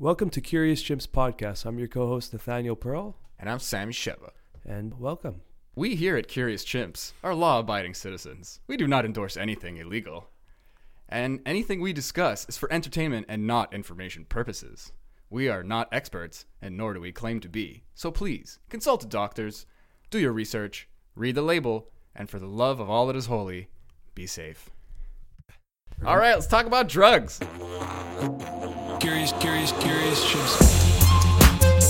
Welcome to Curious Chimps Podcast. I'm your co host, Nathaniel Pearl, And I'm Sammy Sheva. and welcome. We here at Curious Chimps are law abiding citizens. We do not endorse anything illegal. And anything we discuss is for entertainment and not information purposes. We are not experts, and nor do we claim to be. So please, consult the doctors, do your research, read the label, and for the love of all that is holy, be safe. All right, let's talk about drugs. Curious, curious, curious chimps.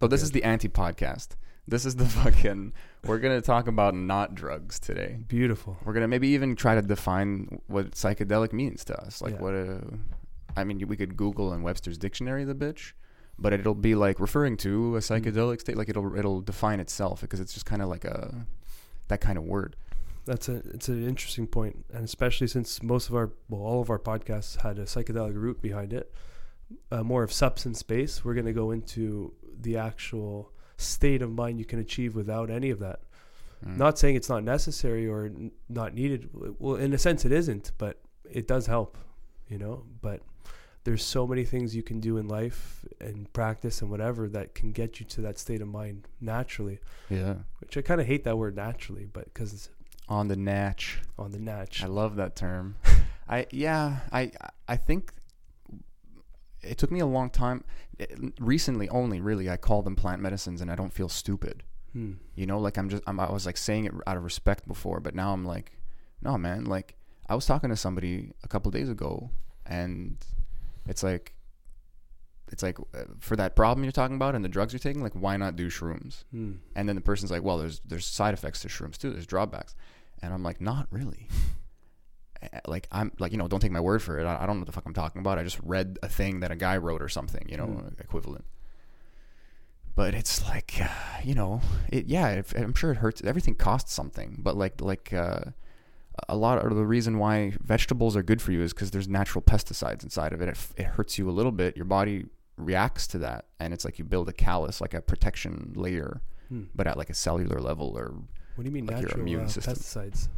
So this is the anti-podcast. This is the fucking. We're gonna talk about not drugs today. Beautiful. We're gonna maybe even try to define what psychedelic means to us. Like Yeah. what a, I mean, we could Google in Webster's dictionary the bitch, but it'll be like referring to a psychedelic state. Like it'll it'll define itself because it's just kind of like a that kind of word. That's a it's an interesting point, and especially since most of our well, all of our podcasts had a psychedelic root behind it, uh, more of substance based. We're going to go into the actual state of mind you can achieve without any of that. Mm. Not saying it's not necessary or n- not needed. Well, in a sense, it isn't, but it does help, you know. But there's so many things you can do in life and practice and whatever that can get you to that state of mind naturally. yeah. Which I kind of hate that word naturally, but because it's On the natch. on the natch. I love that term. I yeah, I I think it took me a long time. It- recently, only really, I call them plant medicines, and I don't feel stupid. Hmm. You know, like I'm just I'm, I was like saying it out of respect before, but now I'm like, no, man. Like I was talking to somebody a couple days ago, and it's like, it's like uh, for that problem you're talking about and the drugs you're taking, like why not do shrooms? Hmm. And then the person's like, well, there's there's side effects to shrooms too. There's drawbacks, and I'm like, not really. Like I'm like you know don't take my word for it. I, I don't know what the fuck I'm talking about. I just read a thing that a guy wrote or something. You know, Mm. equivalent. But it's like uh, you know it. Yeah, it, I'm sure it hurts. Everything costs something. But like like uh, a lot of the reason why vegetables are good for you is because there's natural pesticides inside of it. It, f- it hurts you a little bit. Your body reacts to that, and it's like you build a callus, like a protection layer Hmm. but at like a cellular level or What do you mean like your natural immune uh, system. pesticides?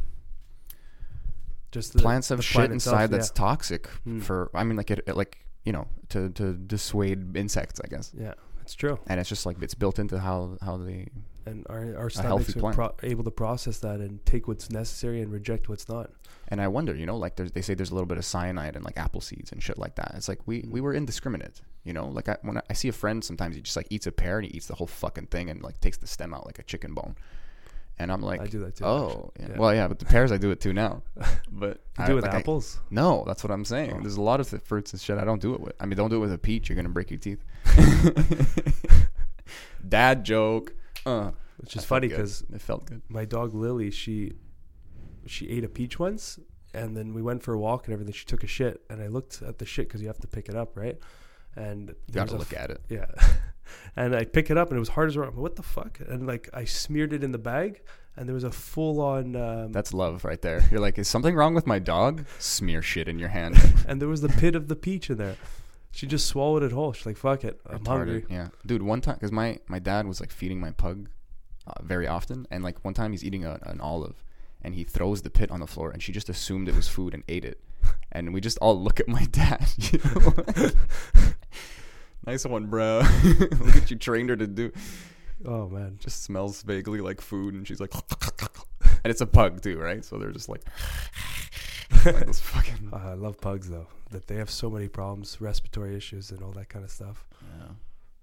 Just the, plants have the shit inside itself, that's toxic Hmm. for i mean like it, it like you know to to dissuade insects i guess yeah. yeah, it's true. and it's just like it's built into how how they And our our stomachs are pro- able to process that and take what's necessary and reject what's not. and i wonder you know like there's they say there's a little bit of cyanide in like apple seeds and shit like that it's like we mm-hmm. we were indiscriminate you know like I, when I, I see a friend sometimes he just like eats a pear and he eats the whole fucking thing and like takes the stem out like a chicken bone and i'm like I do that too. oh yeah. Yeah. well yeah but the pears i do it too now but You I- do it with like, I- apples? No, that's what I'm saying. Oh. There's a lot of fruits and shit I don't do it with. I mean, don't do it with a peach. You're gonna break your teeth. Dad joke. Uh, Which is funny because it felt good. my dog Lily, she she ate a peach once, and then we went for a walk and everything. She took a shit, and I looked at the shit because you have to pick it up, right? And You was a look at it. Yeah. and I pick it up and it was hard as rock. What the fuck? And like I smeared it in the bag and there was a full on um, That's love right there. You're like, is something wrong with my dog? Smear shit in your hand. and there was the pit of the peach in there. She just swallowed it whole. She's like, "Fuck it, I'm Retarded. hungry." Yeah, dude. One time, because my my dad was like feeding my pug uh, very often, and like one time he's eating a, an olive, and he throws the pit on the floor, and she just assumed it was food and ate it, and we just all look at my dad. You know? nice one, bro. look what you trained her to do. Oh man, Just smells vaguely like food, and she's like, and it's a pug too, right? So they're just like, like fucking. Uh, I love pugs though. That they have so many problems, respiratory issues, and all that kind of stuff. Yeah.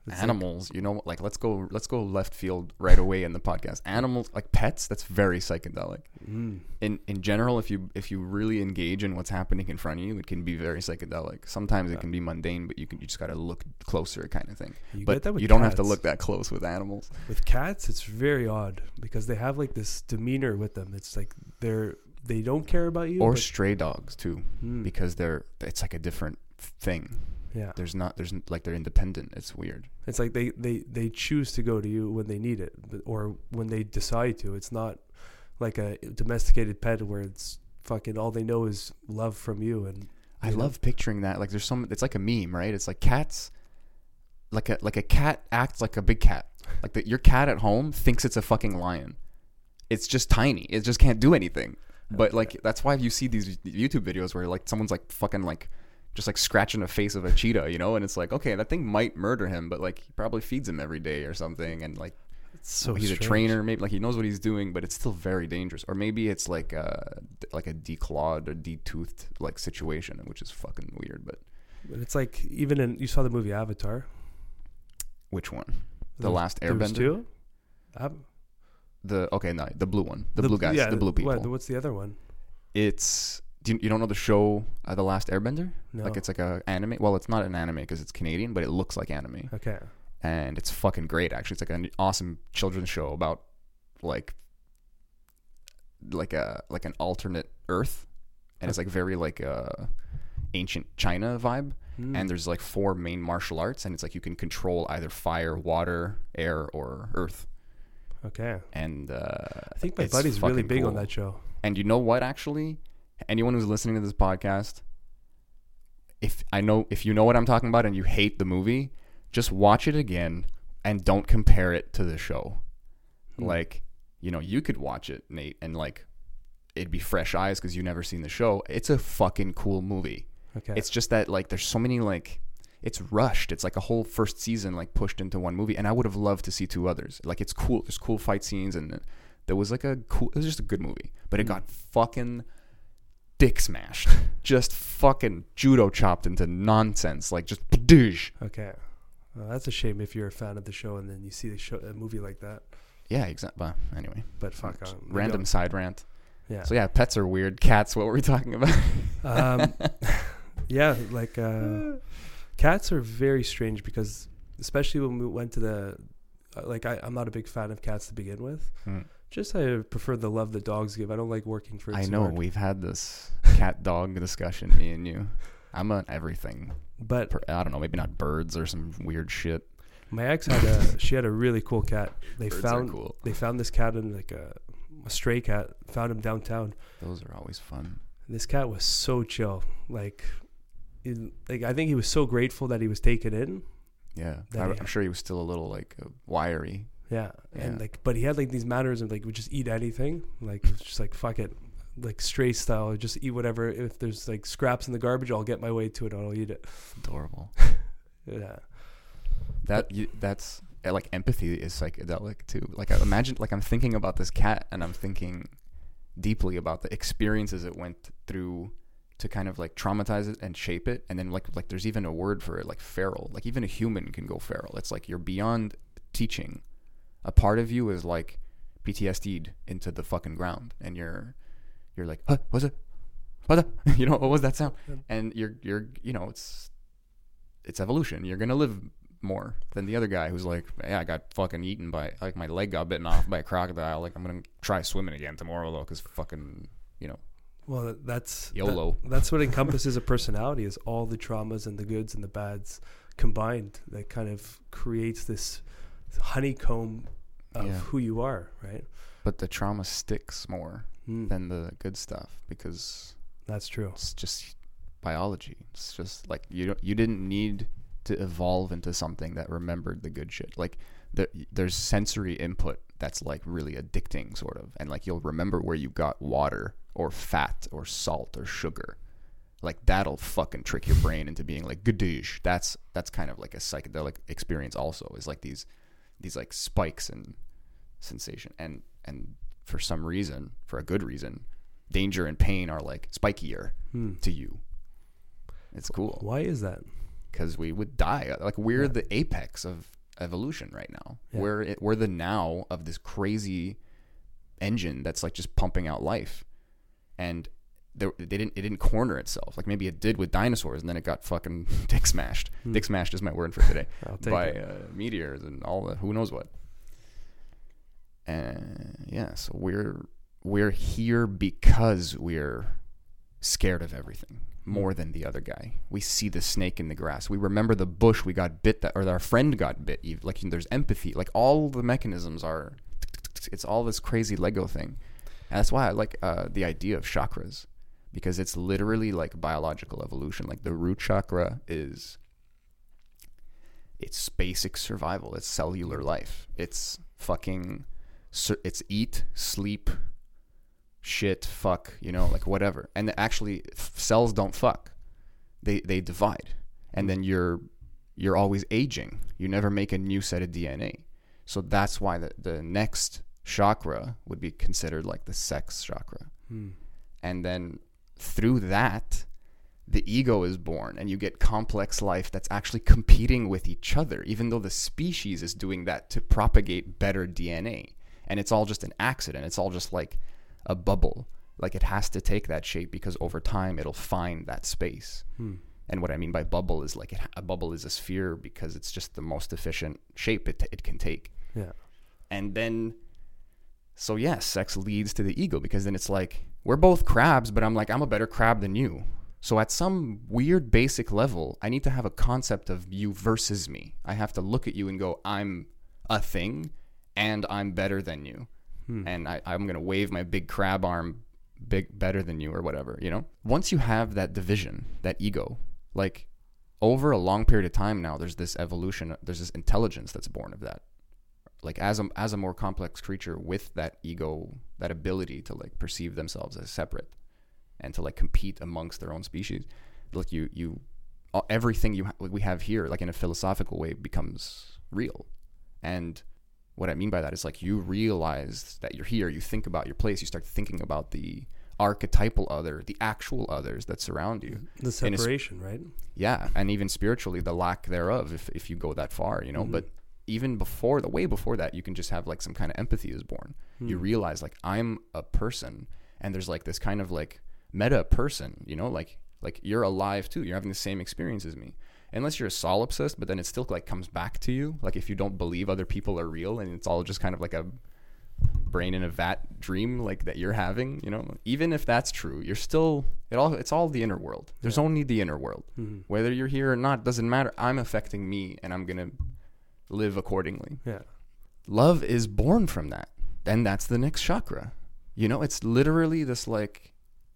It's like- animals you know like let's go let's go left field right away in the podcast animals like pets that's very psychedelic mm, in in general if you if you really engage in what's happening in front of you it can be very psychedelic sometimes Yeah. it can be mundane but you can you just got to look closer kind of thing you get but that with you don't have to look that close with animals With cats, it's very odd because they have like this demeanor with them. It's like they're they don't care about you. or but- stray dogs too Mm, because they're it's like a different thing yeah, there's not there's like they're independent it's weird it's like they they they choose to go to you when they need it, or when they decide to. It's not like a domesticated pet where it's fucking all they know is love from you and I know? love picturing that. Like, there's some. It's like a meme, right? It's like cats. like a like a cat acts like a big cat. Like the, your cat at home thinks it's a fucking lion. It's just tiny. It just can't do anything. But like that's why you see these YouTube videos where like someone's like fucking like just like scratching the face of a cheetah, you know, and it's like okay, that thing might murder him, but like he probably feeds him every day or something, and like It's so he's a trainer, maybe like he knows what he's doing, but it's still very dangerous. Or maybe it's like uh, a like a declawed or detoothed like situation, which is fucking weird. But But it's like even in you saw the movie Avatar. which one? The was- Last Airbender? two? The okay, no, the blue one, the, blue guys, yeah, the blue people. What, what's the other one? It's do you, you don't know the show uh, The Last Airbender? No. Like it's like a anime. Well, it's not an anime because it's Canadian, but it looks like anime, okay. and it's fucking great. Actually, it's like an awesome children's show about like like a like an alternate Earth, and it's like very like a ancient China vibe. Hmm. And there's like four main martial arts, and it's like you can control either fire, water, air, or earth. Okay. And uh, I think my buddy's really big on that show. And you know what? Actually, anyone who's listening to this podcast, if I know if you know what I'm talking about and you hate the movie, just watch it again and don't compare it to the show. Hmm. Like, you know, you could watch it, Nate, and like it'd be fresh eyes because you've never seen the show. It's a fucking cool movie. Okay. It's just that like there's so many like it's rushed. It's like a whole first season like pushed into one movie, and I would have loved to see two others. Like it's cool. There's cool fight scenes, and there was like a cool. It was just a good movie, but it got fucking dick smashed, just fucking judo chopped into nonsense. Like just dish. okay. Well, that's a shame if you're a fan of the show and then you see the show, a movie like that. Yeah, exactly. But anyway, But fuck, um, random side rant. Yeah. So yeah, pets are weird. Cats. What were we talking about? um, yeah, like uh, cats are very strange because, especially when we went to the, uh, like I, I'm not a big fan of cats to begin with. Mm. Just I prefer the love that dogs give. I don't like working for. I know we've had this cat dog discussion, me and you. I'm on everything. but per- I don't know, maybe not birds or some weird shit. my ex had a she had a really cool cat. They Birds found cool. they found this cat in like a, a stray cat. Found him downtown. Those are always fun. This cat was so chill. Like, like I think he was so grateful that he was taken in. Yeah, I, I'm sure he was still a little like uh, wiry. Yeah. and like, but he had like these manners of like would just eat anything. Like, it was just like fuck it, like stray style. Just eat whatever. If there's like scraps in the garbage, I'll get my way to it. I'll eat it. Adorable. Yeah. That you, that's uh, like empathy is psychedelic too. Like I imagine, like I'm thinking about this cat, and I'm thinking deeply about the experiences it went through to kind of like traumatize it and shape it. And then like like there's even a word for it, like feral. Like even a human can go feral. It's like you're beyond teaching. A part of you is like PTSD'd into the fucking ground, and you're you're like, huh, what's it? What? the-" You know, what was that sound? And you're you're you know, it's it's evolution. You're gonna live more than the other guy who's like, yeah, I got fucking eaten by like my leg got bitten off by a crocodile. Like I'm gonna try swimming again tomorrow though, because fucking you know Well, that's that- YOLO. that's what encompasses a personality is all the traumas and the goods and the bads combined that kind of creates this honeycomb of Yeah. who you are, right? But the trauma sticks more Mm, than the good stuff because that's true. it's just biology. It's just like you don't, you didn't need to evolve into something that remembered the good shit. Like there, there's sensory input that's like really addicting, sort of, and like you'll remember where you got water or fat or salt or sugar. Like that'll fucking trick your brain into being like gadoosh. That's that's kind of like a psychedelic experience. Also, is like these these like spikes and sensation and and for some reason, for a good reason, danger and pain are like spikier Hmm. to you. It's cool Why is that? because we would die. Like we're Yeah. the apex of evolution right now. Yeah. We're it, we're the now of this crazy engine that's like just pumping out life, and there, they didn't it didn't corner itself. Like maybe it did with dinosaurs, and then it got fucking dick smashed. Hmm. Dick smashed is my word for today by uh, meteors and all the who knows what. And yeah, so we're we're here because we're scared of everything more than the other guy. We see the snake in the grass. We remember the bush we got bit that or our friend got bit. Like there's empathy. Like all the mechanisms are it's all this crazy Lego thing. And that's why I like uh, the idea of chakras because it's literally like biological evolution. Like the root chakra is it's basic survival. It's cellular life. It's fucking. It's eat, sleep, shit, fuck. You know, like whatever. And actually, f- cells don't fuck. They they divide, and then you're you're always aging. You never make a new set of DNA. So that's why the the next chakra would be considered like the sex chakra. Hmm. And then through that, the ego is born and you get complex life that's actually competing with each other, even though the species is doing that to propagate better DNA. And it's all just an accident. It's all just like a bubble. Like it has to take that shape because over time it'll find that space. Hmm. And what I mean by bubble is like it, a bubble is a sphere because it's just the most efficient shape it, it can take Yeah. and then so yes sex leads to the ego because then it's like we're both crabs but i'm like i'm a better crab than you so at some weird basic level i need to have a concept of you versus me i have to look at you and go i'm a thing and i'm better than you Hmm. and I, i'm going to wave my big crab arm big better than you or whatever you know? Once you have that division that ego like over a long period of time now there's this evolution there's this intelligence that's born of that. Like as a as a more complex creature with that ego that ability to like perceive themselves as separate and to like compete amongst their own species like you you everything you we have here like in a philosophical way becomes real. And what i mean by that is like you realize that you're here you think about your place you start thinking about the archetypal other the actual others that surround you. Mm-hmm. The And separation, right? yeah and even spiritually the lack thereof if, if you go that far you know mm-hmm. but even before the way before that you can just have like some kind of empathy is born. Hmm. You realize like i'm a person and there's like this kind of like meta person you know like like you're alive too you're having the same experience as me unless you're a solipsist but then it still like comes back to you. Like if you don't believe other people are real and it's all just kind of like a brain in a vat dream like that you're having you know even if that's true you're still it all it's all the inner world. There's only the inner world. Mm-hmm. whether you're here or not doesn't matter. I'm affecting me and i'm gonna live accordingly. Yeah. love is born from that. And that's the next chakra. You know it's literally this like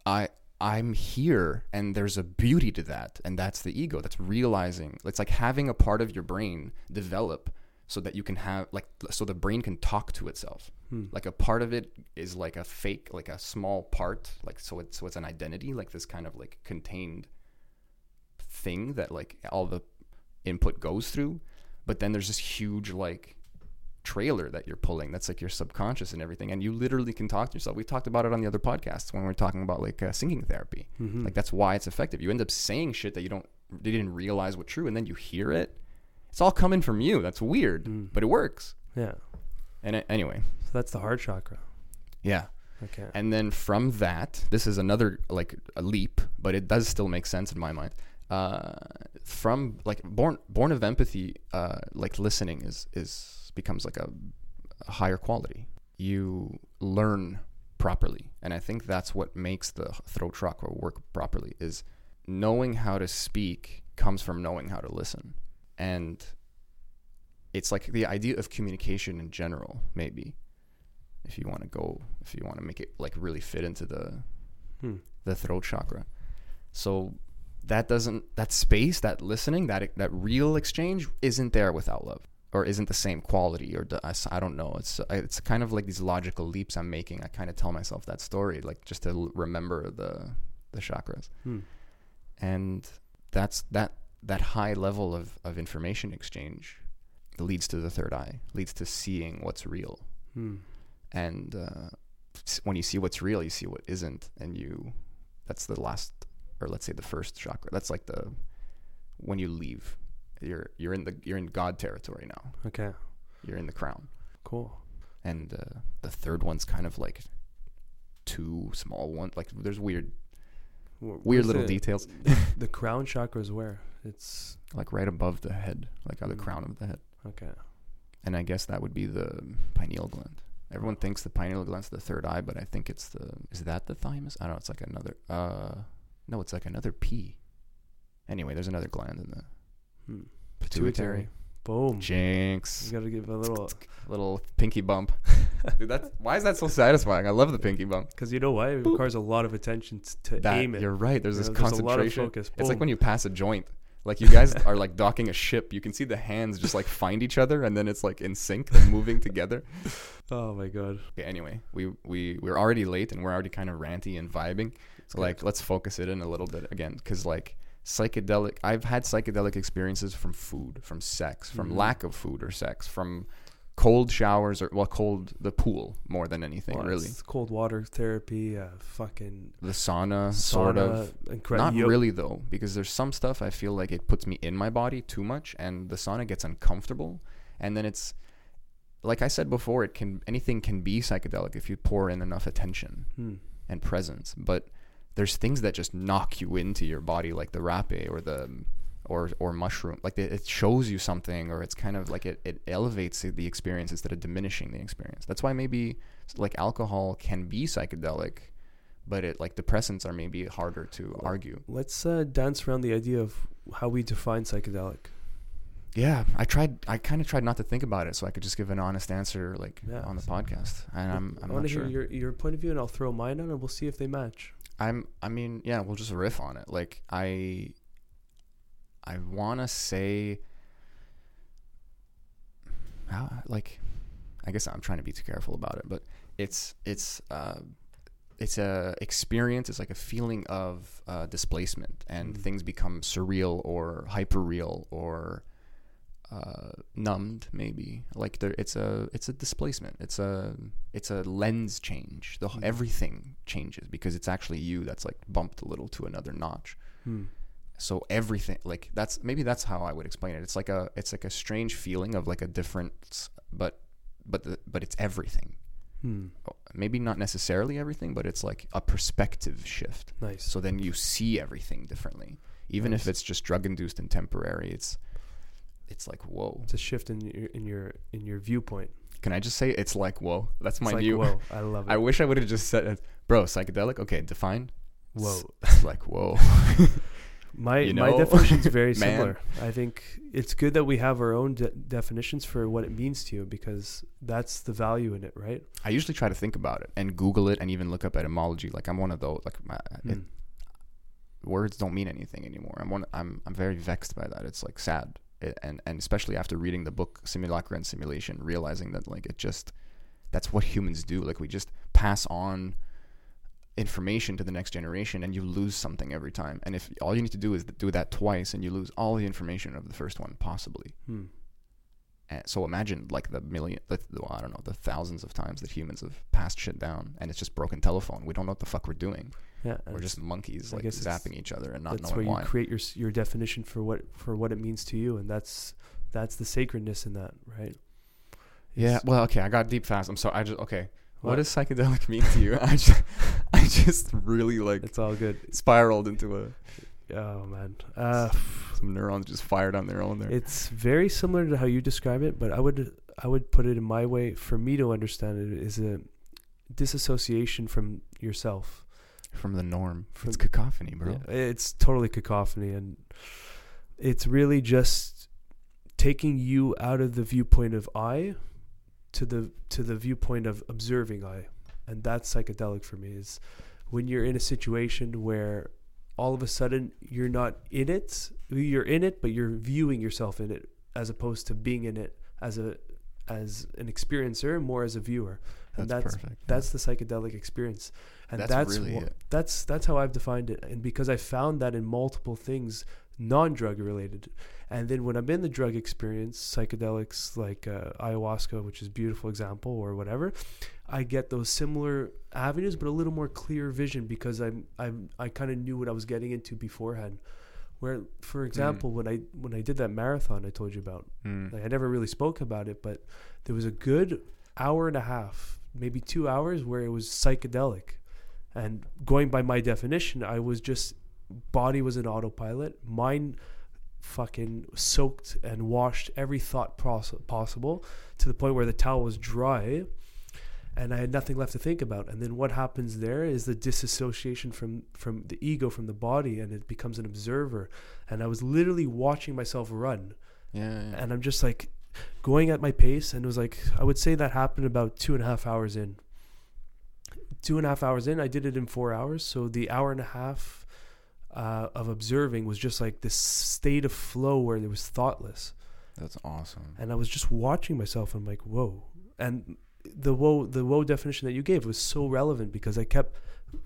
i i'm here and there's a beauty to that and that's the ego. That's realizing it's like having a part of your brain develop so that you can have like so the brain can talk to itself. Hmm. Like a part of it is like a fake like a small part like so it's so it's an identity like this kind of like contained thing that like all the input goes through. But then there's this huge like trailer that you're pulling that's like your subconscious and everything and you literally can talk to yourself. We talked about it on the other podcasts when we are talking about like uh, singing therapy. Like that's why it's effective. You end up saying shit that you don't you didn't realize what true and then you hear it. It's all coming from you. That's weird but it works. Yeah. and it, anyway. So that's the heart chakra. yeah. Okay. and then from that, this is another like a leap, but it does still make sense in my mind. Uh, from like born born of empathy, uh, like listening is is becomes like a, a higher quality. You learn properly, and I think that's what makes the throat chakra work properly. Is knowing how to speak comes from knowing how to listen, and it's like the idea of communication in general, maybe if you want to go if you want to make it like really fit into the Hmm. the throat chakra so that doesn't that space that listening that that real exchange isn't there without love or isn't the same quality or I don't know. It's it's kind of like these logical leaps I'm making. I kind of tell myself that story like just to l- remember the the chakras. Hmm. and that's that that high level of, of information exchange leads to the third eye leads to seeing what's real. Hmm. and uh, when you see what's real you see what isn't and you that's the last or let's say the first chakra that's like the when you leave you're you're in the you're in god territory now Okay. you're in the crown Cool. and uh, the third one's kind of like two small one like there's weird Wh- weird little the, details The crown chakra is where? It's like right above the head like on the Mm. crown of the head okay. and i guess that would be the pineal gland everyone thinks the pineal gland's the third eye but i think it's the is that the thymus i don't know it's like another uh no it's like another p anyway there's another gland in the Hmm. pituitary Boom. jinx You gotta give a little, little pinky bump dude that's why is that so satisfying i love the pinky bump because you know why? It requires a lot of attention to that aim it. you're right there's You this know, there's a lot of concentration focus. it's like when you pass a joint Like you guys are like docking a ship. You can see the hands just like find each other, and then it's like in sync, they're moving together. Oh my god. Okay, anyway, we we we're already late and we're already kind of ranty and vibing. So like, let's focus it in a little bit again, because like psychedelic. I've had psychedelic experiences from food, from sex, from Mhm. lack of food or sex, from cold showers or well, cold the pool more than anything. Well, really, it's cold water therapy, uh, fucking the sauna, sort of. Not really though, because there's some stuff I feel like it puts me in my body too much, and the sauna gets uncomfortable, and then it's like I said before, it can anything can be psychedelic if you pour in enough attention Hmm. and presence, but there's things that just knock you into your body, like the rapé or the or or mushroom, like it it shows you something, or it's kind of like it, it elevates the experience instead of diminishing the experience. That's why maybe like alcohol can be psychedelic, but it like depressants are maybe harder to argue. Let's uh, dance around the idea of how we define psychedelic. Yeah, I tried. I kind of tried not to think about it, so I could just give an honest answer, like Yeah, on the so- podcast. And I'm, I'm I want to sure. hear your your point of view, and I'll throw mine on, and we'll see if they match. I'm. I mean, yeah, we'll just riff on it. Like I. I want to say. How like, I guess I'm trying to be too careful about it, but it's it's uh, it's a experience. It's like a feeling of uh, displacement, and Mm. things become surreal or hyper real or uh, numbed. Maybe like there, it's a it's a displacement. It's a it's a lens change. The Mm. everything changes because it's actually you that's like bumped a little to another notch Hmm. so everything like that's maybe that's how i would explain it it's like a it's like a strange feeling of like a difference but but the, but it's everything. Oh, maybe not necessarily everything but it's like a perspective shift Nice. so then you see everything differently even if it's just drug induced and temporary it's it's like whoa It's a shift in your in your in your viewpoint. can i just say it's like whoa that's my view. it's like, new whoa, I love it. i wish i would have just said it bro psychedelic okay define whoa. it's like whoa My You my know? definition's very similar. I think it's good that we have our own de- definitions for what it means to you because that's the value in it, right? I usually try to think about it and Google it and even look up etymology. Like I'm one of those. Like my, it, Hmm. words don't mean anything anymore. I'm one. I'm I'm very vexed by that. It's like sad, and and especially after reading the book Simulacra and Simulation, realizing that like it just that's what humans do. Like we just pass on information to the next generation, and you lose something every time. And if all you need to do is do that twice, and you lose all the information of the first one, possibly. Hmm. And so imagine like the million, the, well, I don't know, the thousands of times that humans have passed shit down, and it's just broken telephone. We don't know what the fuck we're doing. Yeah, We're just monkeys, I like zapping each other and not that's where knowing you create your your definition for what for what it means to you, and that's that's the sacredness in that, right? yeah. It's- Well, okay. I got deep fast. I'm sorry. I just okay. what What? does psychedelic mean to you? I just, I just really like it's all good. spiraled into a Oh man, uh, some neurons just fired on their own there. it's very similar to how you describe it, but I would I would put it in my way for me to understand it is a disassociation from yourself. From the norm. From- it's cacophony, bro. Yeah, it's totally cacophony, and it's really just taking you out of the viewpoint of I to the to the viewpoint of observing I, and that's psychedelic for me. Is when you're in a situation where all of a sudden you're not in it, you're in it, but you're viewing yourself in it as opposed to being in it as a as an experiencer, more as a viewer, and That's, that's perfect. that's the psychedelic experience and That's that's really that's that's how I've defined it and because I found that in multiple things non-drug related and then when I'm in the drug experience psychedelics like uh, ayahuasca which is a beautiful example or whatever I get those similar avenues but a little more clear vision because I'm I'm I kind of knew what I was getting into beforehand where for example when I when I did that marathon I told you about Mm. like I never really spoke about it, but there was a good hour and a half, maybe two hours, where it was psychedelic. And going by my definition, I was just body was an autopilot, mind fucking soaked and washed every thought poss- possible to the point where the towel was dry and I had nothing left to think about. And then what happens there is the disassociation from from the ego from the body and it becomes an observer. And I was literally watching myself run Yeah, yeah. and I'm just like going at my pace, and it was like I would say that happened about two and a half hours in. Two and a half hours in, I did it in four hours. So the hour and a half, uh, of observing was just like this state of flow where it was thoughtless That's awesome. and I was just watching myself. I'm like, whoa. And the whoa, the whoa definition that you gave was so relevant because I kept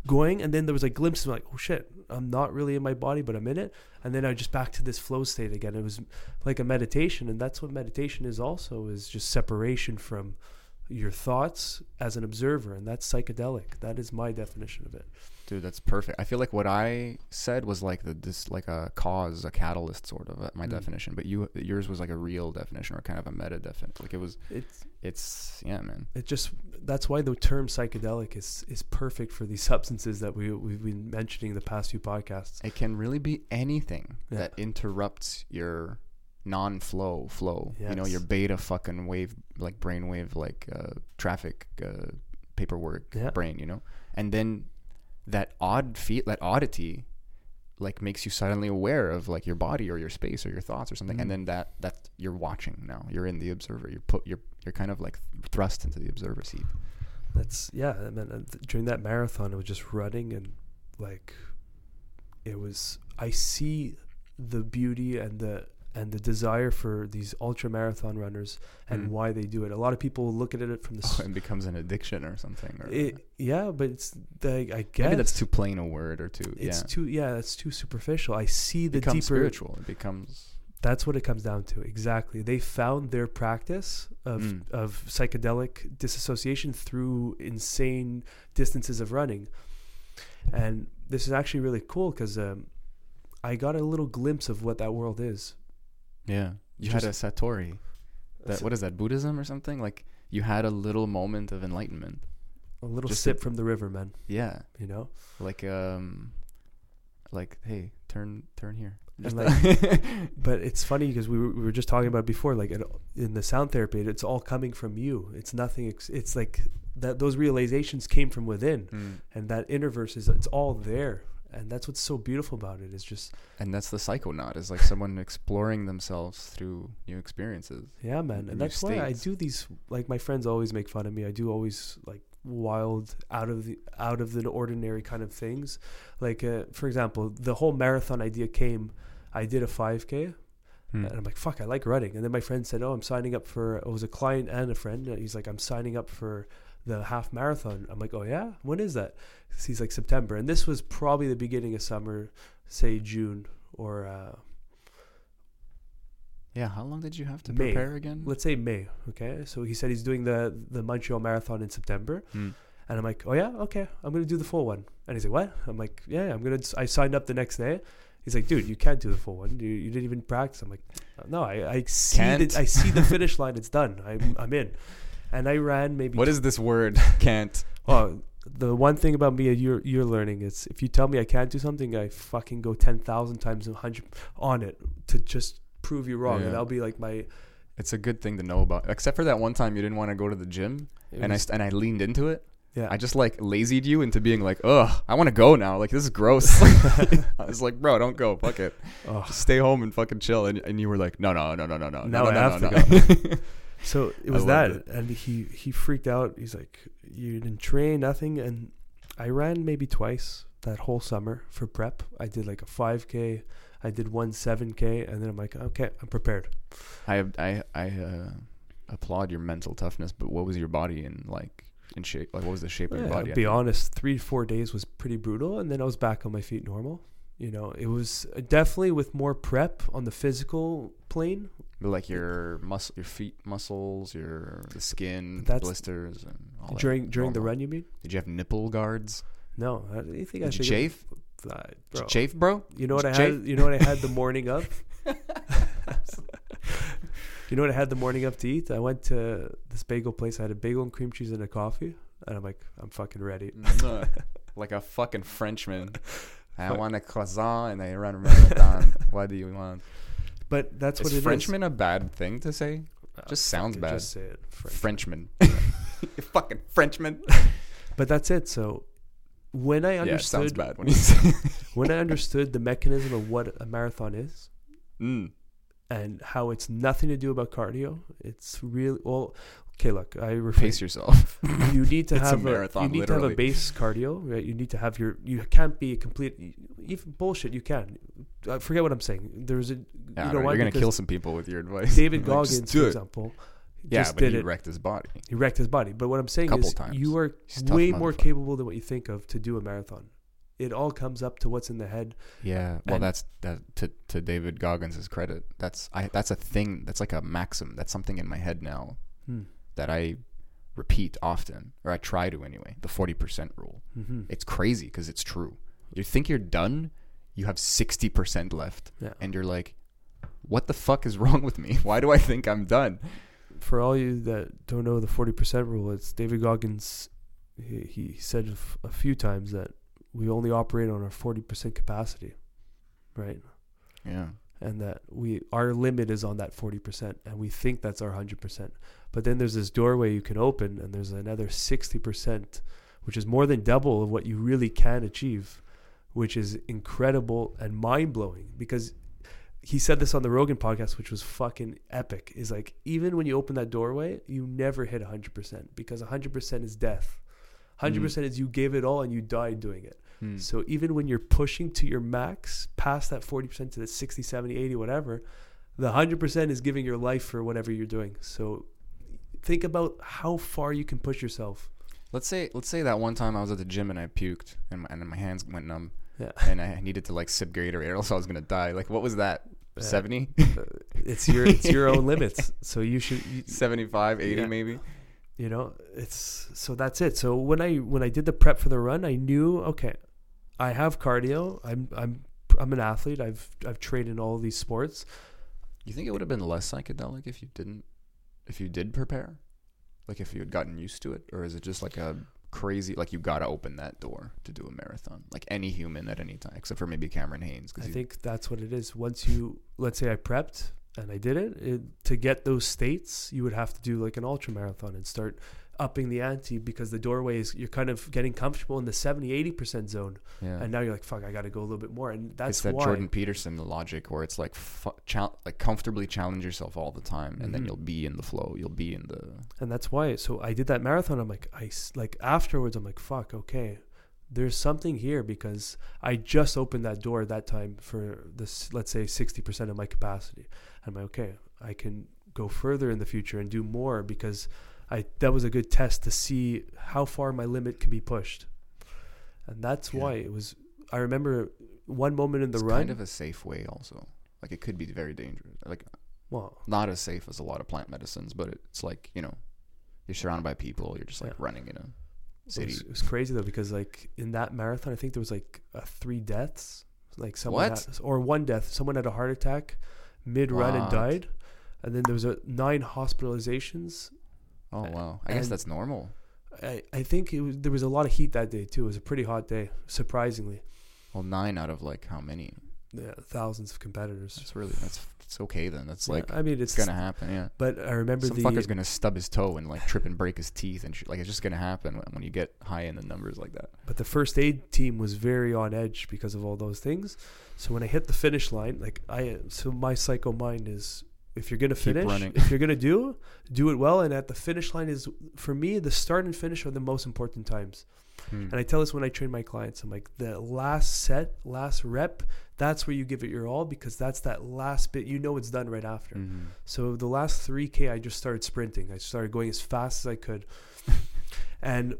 going, and then there was like glimpses of like, oh shit, I'm not really in my body, but I'm in it. And then I just back to this flow state again. It was like a meditation, and that's what meditation is. Also, is just separation from your thoughts as an observer, and that's psychedelic. That is my definition of it. Dude, that's perfect. I feel like what I said was like the this like a cause, a catalyst sort of uh, my Mm. definition, but you yours was like a real definition or kind of a meta definition. Like it was It's it's yeah, man. it just that's why the term psychedelic is is perfect for these substances that we we've been mentioning the past few podcasts. It can really be anything Yeah. that interrupts your non-flow flow. You know, your beta fucking wave like brainwave like uh, traffic uh, paperwork Yeah. brain, you know? And then that odd feel that oddity like makes you suddenly aware of like your body or your space or your thoughts or something and Mhm. then that that you're watching now you're in the observer you're put you're you're kind of like thrust into the observer seat That's yeah. I mean, uh, th- during that marathon, it was just running and like it was. I see the beauty and the and the desire for these ultra marathon runners and Mm. why they do it. A lot of people look at it from the. oh, it becomes an addiction or something or it, yeah, but it's the, I guess maybe that's too plain a word or too It's yeah too yeah. It's too superficial. I see it the becomes deeper. spiritual it becomes That's what it comes down to. Exactly. They found their practice of Mm. of psychedelic disassociation through insane distances of running. And this is actually really cool because um, I got a little glimpse of what that world is. Yeah you had a satori that what is that buddhism or something like you had a little moment of enlightenment A little just sip a- from the river, man. yeah You know, like um like hey turn turn here Just- but it's funny because we were, we were just talking about before. Like in, in the sound therapy, it's all coming from you. It's nothing. Ex- it's like that. Those realizations came from within, Mm. and that inner verse is it's all there. And that's what's so beautiful about. It's just and that's the psychonaut is like someone exploring themselves through new experiences Yeah, man, and that's why I do these. Like my friends always make fun of me. I do always like wild, out of the out of the ordinary kind of things. Like uh, for example, the whole marathon idea came. I did a 5K, Hmm. and I'm like, "Fuck, I like running." And then my friend said, "Oh, I'm signing up for." It was a client and a friend. and He's like, "I'm signing up for the half marathon." I'm like, "Oh yeah, when is that?" He's like, "September." And this was probably the beginning of summer, say June or. Uh, yeah how long did you have to May. prepare again let's say May. Okay, so he said he's doing the the Montreal Marathon in September, Hmm. and I'm like, oh yeah, okay, I'm gonna do the full one. And he's like, what? I'm like, yeah, I'm gonna. I signed up the next day. He's like, dude, you can't do the full one. You, you didn't even practice. I'm like, no, I, I see Can't? the, I see the finish line. It's done. I'm I'm in. And I ran maybe. what is this word can't Well, the one thing about me you're you're learning is if you tell me I can't do something, I fucking go ten thousand times a hundred on it to just prove you wrong, Yeah. and that'll be like my. it's a good thing to know about except for that one time you didn't want to go to the gym it and I was- and I leaned into it yeah. I just like lazied you into being like ugh I want to go now like this is gross I was like bro don't go fuck it oh. just stay home and fucking chill and, and you were like no no no no no no Now no, I no, have no, to no. So it was that, loved and he he freaked out. He's like, "You didn't train, nothing." And I ran maybe twice that whole summer for prep. I did like a five k, I did one seven k, and then I'm like, "Okay, I'm prepared." I I I uh, applaud your mental toughness, but what was your body in like in shape? Like what was the shape of your body? I'll be honest, three four days was pretty brutal, and then I was back on my feet normal. You know, it was definitely with more prep on the physical plane. Like your muscle, your feet muscles, your the skin, That's- blisters, and all that during during the run, you mean? Did you have nipple guards? No, I you think I Did you should chafe? Uh, bro. chafe, bro? You know what I had? You know what I had the morning of? you know what I had the morning of to eat? I went to this bagel place. I had a bagel and cream cheese and a coffee, and I'm like, I'm fucking ready. Like a fucking Frenchman. I Fuck. want a croissant and I run a marathon. what do you want? But that's Is what it Frenchman a bad thing to say? Uh, just sounds bad. Just say it, French. Frenchman. you fucking Frenchman. But that's it. So when I Yeah, understood bad when you say. when I understood the mechanism of what a marathon is mm. and how it's nothing to do about cardio, it's really well. Okay, look, I refer, Pace yourself. you need to a have a, marathon, you need to have a base cardio, right? You need to have your you can't be a complete even bullshit. You can uh, forget what I'm saying. There's a Yeah, you I know why? you're gonna kill some people with your advice. David Goggins, for example, Yeah, just but did he it. wrecked his body. He wrecked his body. But what I'm saying is, times. you are He's a tough way more capable than what you think of to do a marathon. It all comes up to what's in the head. Yeah, well, that's that to to David Goggins' credit. That's I that's a thing. That's like a maxim. That's something in my head now Hmm. That I repeat often, or I try to anyway. The forty percent rule. Mm-hmm. It's crazy because it's true. You think you're done, you have sixty percent left, Yeah. and you're like, "What the fuck is wrong with me? Why do I think I'm done?" For all you that don't know the 40% rule, it's David Goggins. He, he said a f- a few times that we only operate on our 40% capacity, right? Yeah, and that we our limit is on that 40% and we think that's our 100% but then there's this doorway you can open and there's another 60% which is more than double of what you really can achieve which is incredible and mind-blowing. Because he said this on the Rogan podcast which was fucking epic. Is like even when you open that doorway you never hit 100% because 100% is death. Mm-hmm. 100% is you gave it all and you died doing it Hmm. so even when you're pushing to your max, past that 40% to the 60, 70, 80, whatever, the 100% is giving your life for whatever you're doing. So think about how far you can push yourself. Let's say let's say that one time I was at the gym and I puked and my, and my hands went numb Yeah. and I needed to like sip Gatorade or else I was gonna die. Like what was that? Yeah. 70? It's your it's your own limits. So you should you, 75, 80 Yeah. maybe? you know, it's so that's it. So when I when I did the prep for the run, I knew okay, I have cardio. I'm I'm I'm an athlete. I've I've trained in all these sports. You think it would have been less psychedelic if you didn't if you did prepare? Like if you had gotten used to it? Or is it just like a crazy like you gotta open that door to do a marathon? Like any human at any time, except for maybe Cameron Hanes. I you, think that's what it is. Once you, let's say I prepped and I did it, it, to get those states, you would have to do like an ultra marathon and start upping the ante because the doorway is, you're kind of getting comfortable in the 70, 80% zone. yeah. And now you're like, fuck, I got to go a little bit more. And that's it's that why. Jordan Peterson the logic where it's like fu- chal- like comfortably challenge yourself all the time and then Mhm. you'll be in the flow. You'll be in the and that's why. So I did that marathon. I'm like, I like afterwards, I'm like, fuck, okay. There's something here because I just opened that door at that time for this, let's say 60% of my capacity. I'm like, okay, I can go further in the future and do more because I that was a good test to see how far my limit can be pushed. And that's Yeah. why it was I remember one moment in the it's run. kind of a safe way also. Like it could be very dangerous. Like well, not as safe as a lot of plant medicines, but it's like, you know, you're surrounded by people, you're just like Yeah. running in a it city. was, it was crazy though because like in that marathon, I think there was like uh, three deaths, like someone had- or one death. Someone had a heart attack mid run and died, and then there was a nine hospitalizations. Oh uh, wow. I guess that's normal. I, I think it was there was a lot of heat that day too. It was a pretty hot day, surprisingly. Well, 9 out of like how many? Yeah, thousands of competitors. That's really that's it's okay then. That's Yeah, like I mean, it's it's gonna happen. Yeah. But I remember Some the fucker's gonna stub his toe and like trip and break his teeth and shit. Like it's just gonna happen when, when you get high in the numbers like that. but the first aid team was very on edge because of all those things. So when I hit the finish line, like I so my psycho mind is if you're gonna Keep finish, running. if you're gonna do, do it well. And at the finish line is for me the start and finish are the most important times. Hmm. And I tell this when I train my clients. I'm like the last set, last rep. That's where you give it your all because that's that last bit. You know it's done right after. Mhm. So the last 3K, I just started sprinting. I started going as fast as I could. and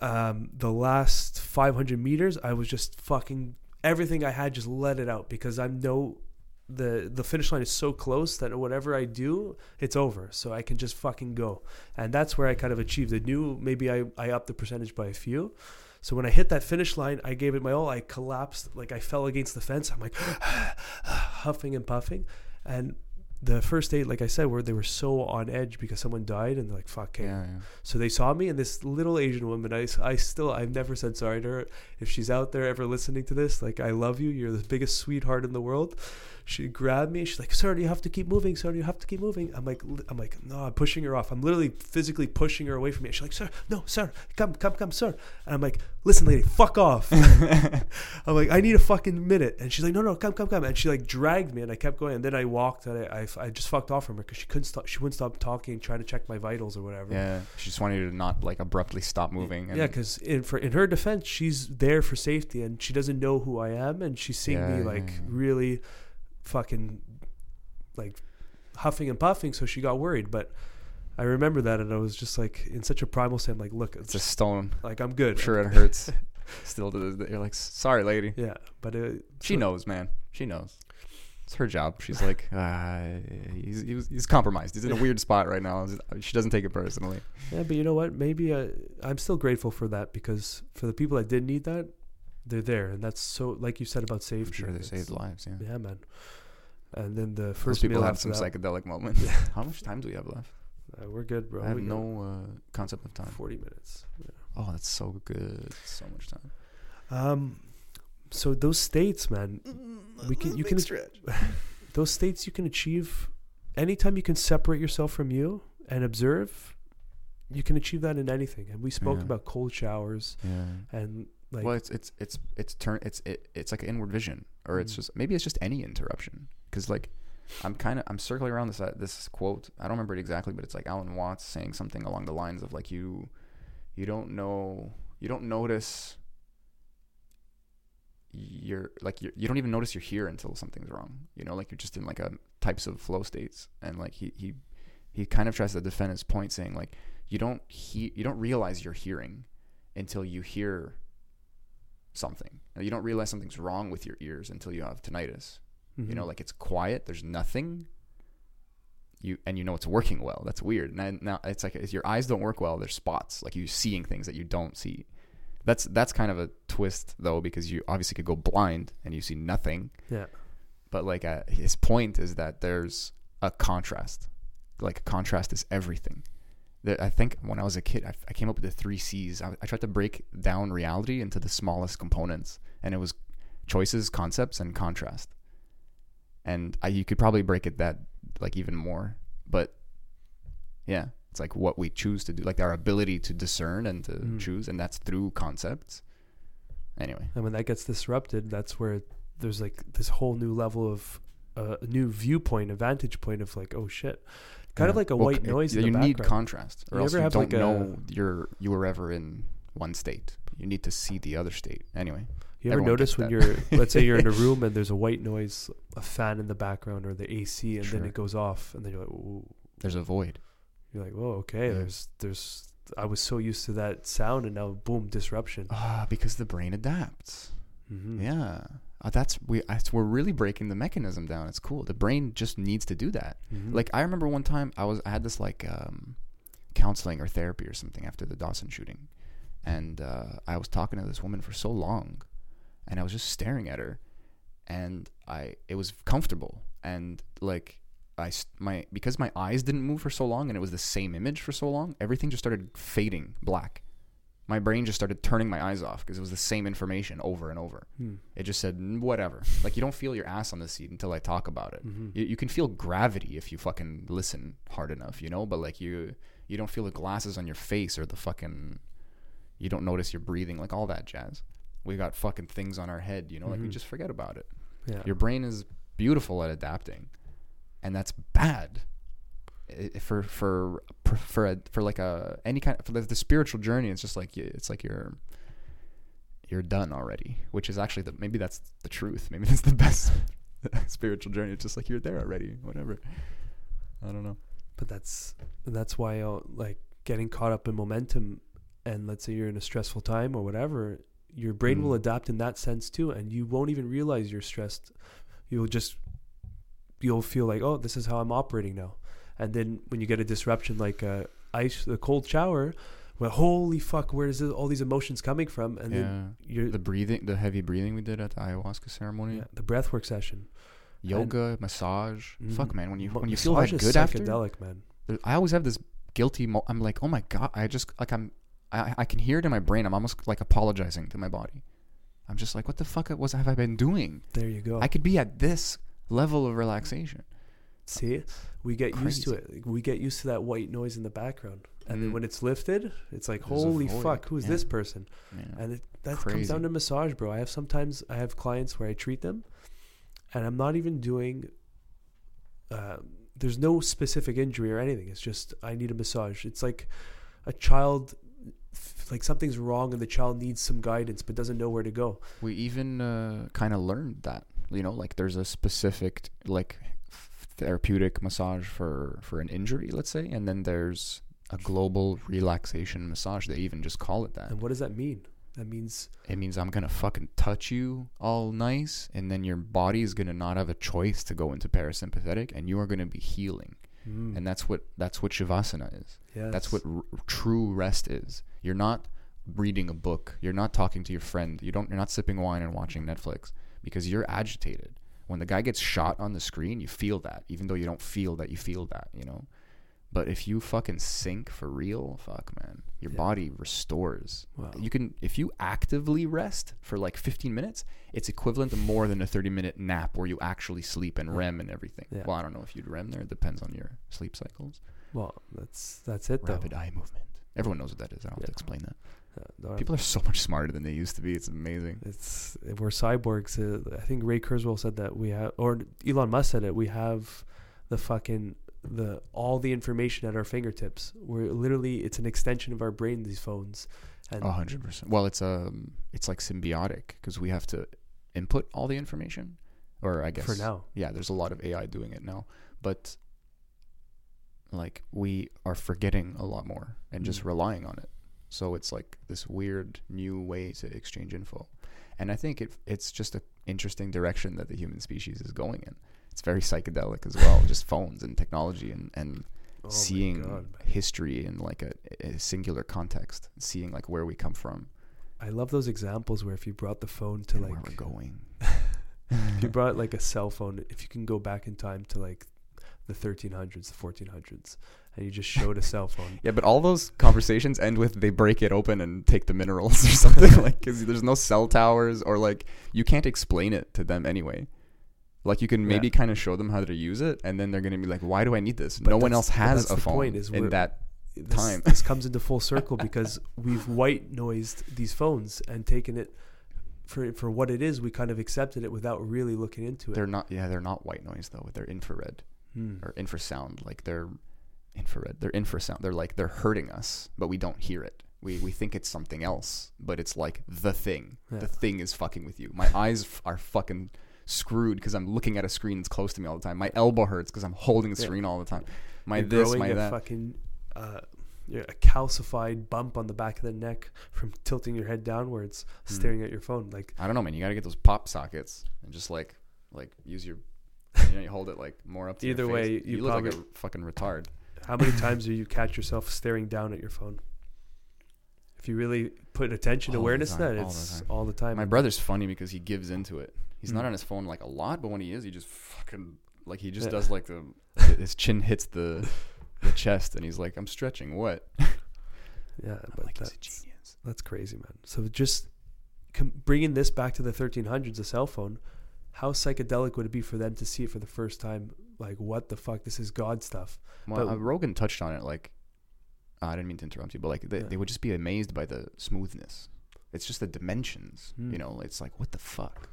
um, the last 500 meters, I was just fucking everything I had, just let it out because I know the the finish line is so close that whatever I do, it's over. So I can just fucking go. And that's where I kind of achieved it. New, maybe I, I upped the percentage by a few. So when I hit that finish line, I gave it my all. I collapsed, like I fell against the fence. I'm like huffing and puffing. And the first aid, like I said, where they were so on edge because someone died, and they're like, "Fuck." Yeah, yeah. So they saw me, and this little Asian woman. I, I still, I've never said sorry to her. If she's out there ever listening to this, like, I love you. You're the biggest sweetheart in the world. She grabbed me. She's like, "Sir, you have to keep moving. Sir, you have to keep moving." I'm like, I'm like, no, I'm pushing her off. I'm literally physically pushing her away from me. She's like, "Sir, no, sir, come, come, come, sir." And I'm like, "Listen, lady, fuck off." I'm like, "I need a fucking minute." And she's like, "No, no, come, come, come." And she like dragged me, and I kept going. And then I walked, and I, I, I just fucked off from her because she couldn't stop. She wouldn't stop talking, trying to check my vitals or whatever. Yeah, she just wanted you to not like abruptly stop moving. Yeah, because in for in her defense, she's there for safety, and she doesn't know who I am, and she's seeing Yeah, me yeah, like yeah. really, fucking, like, huffing and puffing. So she got worried. But I remember that, and I was just like in such a primal state. I'm like, look, it's it's a stone. like I'm good. I'm sure it hurts. Still to this day, you're like, sorry, lady. Yeah, but it, She so- knows, man. She knows. It's her job. She's like, uh, he's, he's he's compromised. He's in a weird spot right now. She doesn't take it personally. Yeah, but you know what? Maybe uh, I'm still grateful for that because for the people that did need that, they're there, and that's so like you said about safety. I'm sure they it's- saved lives. Yeah. Yeah, man. And then the Those first people meal have some that, psychedelic moments. How much time do we have left? uh, we're good, bro. I have We no uh, concept of time. forty minutes. Oh, that's so good. So much time. Um, so those states, man, we can you can those states you can achieve anytime you can separate yourself from you and observe. You can achieve that in anything, and we spoke Yeah. about cold showers Yeah. and like well, it's it's it's it's turn it's it, it's like an inward vision, or it's Mm. just maybe it's just any interruption. Because like, I'm kind of I'm circling around this uh, this quote. I don't remember it exactly, but it's like Alan Watts saying something along the lines of like you, you don't know you don't notice. You're like you're, you don't even notice you're here until something's wrong. You know, like you're just in like a types of flow states, and like he he he kind of tries to defend his point, saying like you don't he you don't realize you're hearing until you hear something. You don't realize something's wrong with your ears until you have tinnitus. You know, mhm. like it's quiet, there's nothing. You and you know it's working well. That's weird. And I, now it's like if your eyes don't work well, there's spots like you seeing things that you don't see. That's that's kind of a twist though because you obviously could go blind and you see nothing. yeah, But like uh, his point is that there's a contrast. Like contrast is everything. That I think when I was a kid, I, I came up with the three C's. I, I tried to break down reality into the smallest components, and it was choices, concepts, and contrast. And I, you could probably break it that like even more, but yeah, it's like what we choose to do, like our ability to discern and to Mm. choose, and that's through concepts. Anyway, and when that gets disrupted, that's where there's like this whole new level of uh, a new viewpoint, a vantage point of like, oh shit, kind of like a Well, white noise. You in the need background. contrast, or You else you don't like, a- know you're you were ever in one state. You need to see the other state. Anyway, You ever notice when you're, let's say you're in a room and there's a white noise, a fan in the background or the AC, and then it goes off, and then you're like, Ooh. there's a void. you're like, whoa, okay, Yeah. there's, there's, I was so used to that sound, and now boom, disruption. Ah, because the brain adapts. hmm Yeah, uh, that's we. We're really breaking the mechanism down. It's cool. The brain just needs to do that. Mhm. Like I remember one time I was I had this like um, counseling or therapy or something after the Dawson shooting, and uh, I was talking to this woman for so long, and I was just staring at her, and I it was comfortable and like I my because my eyes didn't move for so long and it was the same image for so long, everything just started fading black. My brain just started turning my eyes off because it was the same information over and over. Hmm. It just said "Mm, whatever. Like you don't feel your ass on the seat until I talk about it. Mhm. You, you can feel gravity if you fucking listen hard enough, you know. But like you, you don't feel the glasses on your face or the fucking. You don't notice you're breathing, like all that jazz. We got fucking things on our head, you know. Like we Mhm. just forget about it. Yeah. Your brain is beautiful at adapting, and that's bad. For for for a, for like a any kind for the, the spiritual journey. It's just like it's like you're you're done already, which is actually the maybe that's the truth. Maybe that's the best spiritual journey. It's just like you're there already. Whatever. I don't know. but that's that's why uh, like getting caught up in momentum and let's say you're in a stressful time or whatever your brain Mm. will adapt in that sense too and you won't even realize you're stressed you'll just you'll feel like oh this is how i'm operating now and then when you get a disruption like uh, ice the cold shower well holy fuck where is this, all these emotions coming from and yeah. then you're The breathing, the heavy breathing we did at the ayahuasca ceremony, yeah, the breathwork session yoga, massage. Fuck, Mhm. man, when you when you feel that good after, psychedelic man I always have this guilty. Mo- I'm like, oh my god, I just like I'm, I I can hear it in my brain. I'm almost like apologizing to my body. I'm just like, what the fuck was have I been doing? there you go I could be at this level of relaxation. See, we get used to it. We get used to that white noise in the background, and then Mm. when it's lifted, it's like, There's holy fuck, who's Yeah. this person? Yeah. And it, that comes down to massage, bro. I have sometimes I have clients where I treat them, and I'm not even doing. Uh, there's no specific injury or anything. It's just I need a massage. It's like a child, like something's wrong, and the child needs some guidance but doesn't know where to go. We even uh, kind of learned that, you know, like there's a specific like therapeutic massage for for an injury, let's say, and then there's a global relaxation massage. They even just call it that. And what does that mean? That means It means I'm gonna fucking touch you all nice, and then your body is gonna not have a choice to go into parasympathetic, and you are gonna be healing. mm, And that's what that's what shavasana is. yes. That's what r- true rest is. You're not reading a book. You're not talking to your friend. You don't. You're not sipping wine and watching Netflix because you're agitated. When the guy gets shot on the screen, you feel that, even though you don't feel that you feel that. You know. But if you fucking sink for real, fuck man, your Yeah. body restores. Wow. You can if you actively rest for like 15 minutes, it's equivalent to more than a 30 minute nap where you actually sleep and REM and everything. Yeah. Well, I don't know if you'd REM there. It depends on your sleep cycles well, that's that's it though. rapid eye movement. Everyone knows what that is. I don't have to explain that. Uh, People are so much smarter than they used to be. It's amazing. It's we're cyborgs. Uh, I think Ray Kurzweil said that we have, or Elon Musk said it. We have the fucking the all the information at our fingertips. We're literally it's an extension of our brain. These phones, and A hundred percent. Well, it's um, it's like symbiotic because we have to input all the information, or I guess for now, yeah, there's a lot of AI doing it now, but like we are forgetting a lot more and just Mm. relying on it. So it's like this weird new way to exchange info, and I think it it's just a interesting direction that the human species is going in. It's very psychedelic as well, just phones and technology and and Oh seeing history in like a, a singular context, seeing like where we come from I love those examples where if you brought the phone to and where we're going. if you brought like a cell phone, if you can go back in time to like the 1300s, the 1400s, and you just showed a cell phone. Yeah, but all those conversations end with they break it open and take the minerals or something like because there's no cell towers or like you can't explain it to them anyway. Like you can maybe Yeah. kind of show them how to use it, and then they're gonna be like, "Why do I need this? But no one else has a phone point, is in that." this, time. this comes into full circle because we've white noised these phones and taken it for for what it is. We kind of accepted it without really looking into it. They're not. Yeah, they're not white noise though. They're infrared Hmm. or infrasound. Like they're infrared. They're infrasound. They're like they're hurting us, but we don't hear it. We we think it's something else, but it's like the thing. Yeah. The thing is fucking with you. My eyes are fucking screwed because I'm looking at a screen that's close to me all the time. My elbow hurts because I'm holding the Yeah. screen all the time. My You're this, my a that. fucking uh, a calcified bump on the back of the neck from tilting your head downwards, Hmm. staring at your phone. Like I don't know, man. You gotta get those pop sockets and just like like use your. You know, you hold it like more up to Either face. way, you look like a fucking retard. How many times do you catch yourself staring down at your phone? If you really put attention All awareness to time, that, all the it's all the time. My brother's funny because he gives into it. He's not Mm. on his phone like a lot, but when he is, he just fucking like he just Yeah. does like the his chin hits the the chest, and he's like, "I'm stretching." What? yeah, I'm but like, he's a that's genius. that's crazy, man. So just com- bringing this back to the 1300s, a cell phone. How psychedelic would it be for them to see it for the first time? Like, what the fuck? This is God stuff. Well, But- uh, Rogan touched on it. Like, uh, I didn't mean to interrupt you, but like they, Yeah. they would just be amazed by the smoothness. It's just the dimensions. Mm. You know, it's like what the fuck.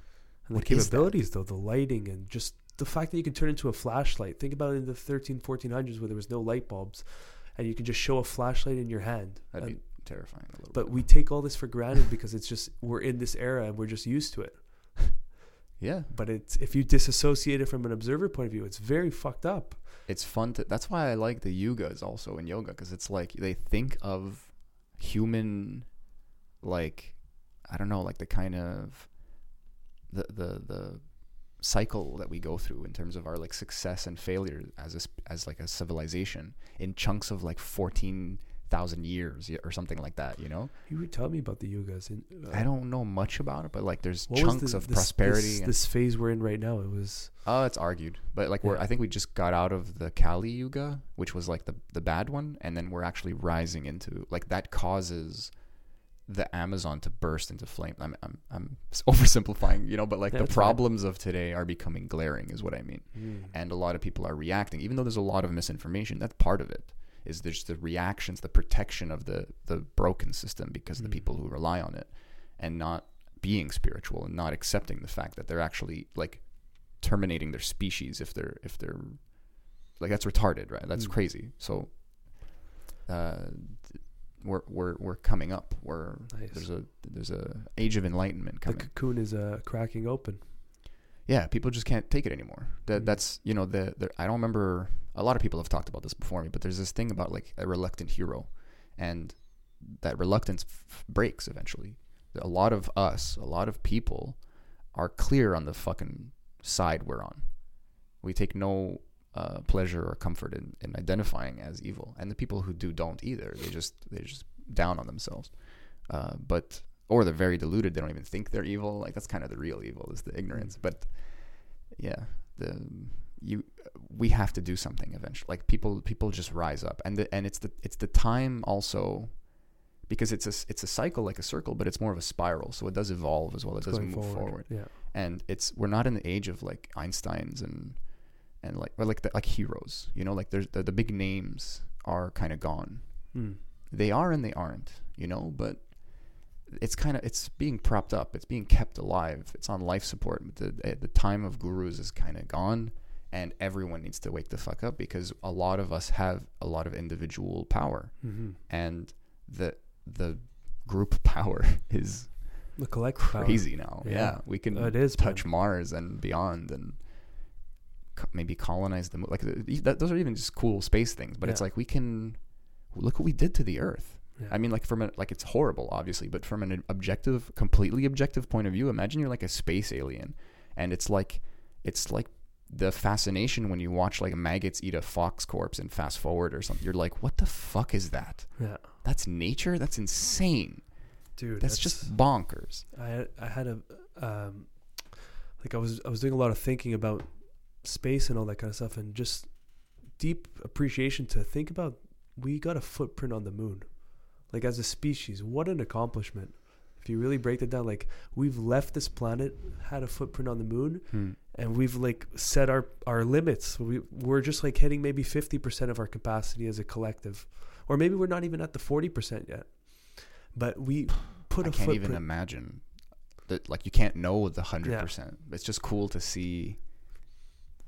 And What the capabilities, though, the lighting and just the fact that you can turn into a flashlight. Think about it in the 13, 1400s where there was no light bulbs and you can just show a flashlight in your hand. That'd And- be terrifying. A little but bit. we take all this for granted because it's just, we're in this era and we're just used to it. yeah, But it's if you disassociate it from an observer point of view, it's very fucked up. it's fun to. That's why I like the yugas also in yoga because it's like they think of human, like I don't know, like the kind of the the the cycle that we go through in terms of our like success and failure as a, as like a civilization in chunks of like fourteen thousand years or something like that. You know, You were telling me about the yugas. And, uh, I don't know much about it, but like there's chunks the- of this- prosperity. This, and, this phase we're in right now, it was Oh, it's argued, but like we're I think we just got out of the Kali Yuga, which was like the the bad one, and then we're actually rising into like that causes the Amazon to burst into flame. I'm I'm I'm oversimplifying, you know, but like Yeah, the problems of today are becoming glaring, is what I mean. Mm. And a lot of people are reacting, even though there's a lot of misinformation. That's part of it. Is there's the reactions, the protection of the the broken system because of the Mm. people who rely on it, and not being spiritual and not accepting the fact that they're actually like terminating their species if they're if they're like that's retarded, right? That's Mm. crazy. So uh, we're we're we're coming up. We're Nice. there's a there's a age of enlightenment The cocoon is uh, cracking open. Yeah, people just can't take it anymore. That Mm. that's you know the, the I don't remember. A lot of people have talked about this before me, but there's this thing about like a reluctant hero, and that reluctance f- breaks eventually. A lot of us, a lot of people, are clear on the fucking side we're on. We take no uh, pleasure or comfort in, in identifying as evil, and the people who do don't either. They just they just down on themselves, uh, but or they're very deluded. They don't even think they're evil. Like that's kind of the real evil is the ignorance. But yeah, the you we have to do something eventually. Like people people just rise up, and the, and it's the it's the time also because it's a it's a cycle like a circle, but it's more of a spiral. So it does evolve as well. It does move forward Yeah. and it's we're not in the age of like Einstein's and and like or like the, like heroes, you know, like there's the, the big names are kind of gone. Mm. They are and they aren't, you know, but it's kind of it's being propped up, it's being kept alive, it's on life support. The eh, the time of gurus is kind of gone, and everyone needs to wake the fuck up because a lot of us have a lot of individual power, hmm and the the group power is The collective power. crazy now. Yeah. Yeah, we can It is, touch man. Mars and beyond, and co- maybe colonize the moon. Like th- that, those are even just cool space things. But it's like we can look what we did to the Earth. Yeah. I mean, like from a like it's horrible, obviously, but from an objective, completely objective point of view, imagine you're like a space alien, and it's like it's like the fascination when you watch like maggots eat a fox corpse and fast forward or something. You're like, what the fuck is that? yeah. That's nature. That's insane. Dude, That's, just bonkers. I had, I had a um, like I was I was doing a lot of thinking about space and all that kind of stuff, and just deep appreciation to think about. We got a footprint on the moon, like as a species. What an accomplishment! If you really break it down, like we've left this planet, had a footprint on the moon, Hmm. and we've like set our our limits. We we're just like hitting maybe fifty percent of our capacity as a collective, or maybe we're not even at the forty percent yet. But we put I a can't footprint. even imagine that. Like you can't know the hundred percent. It's just cool to see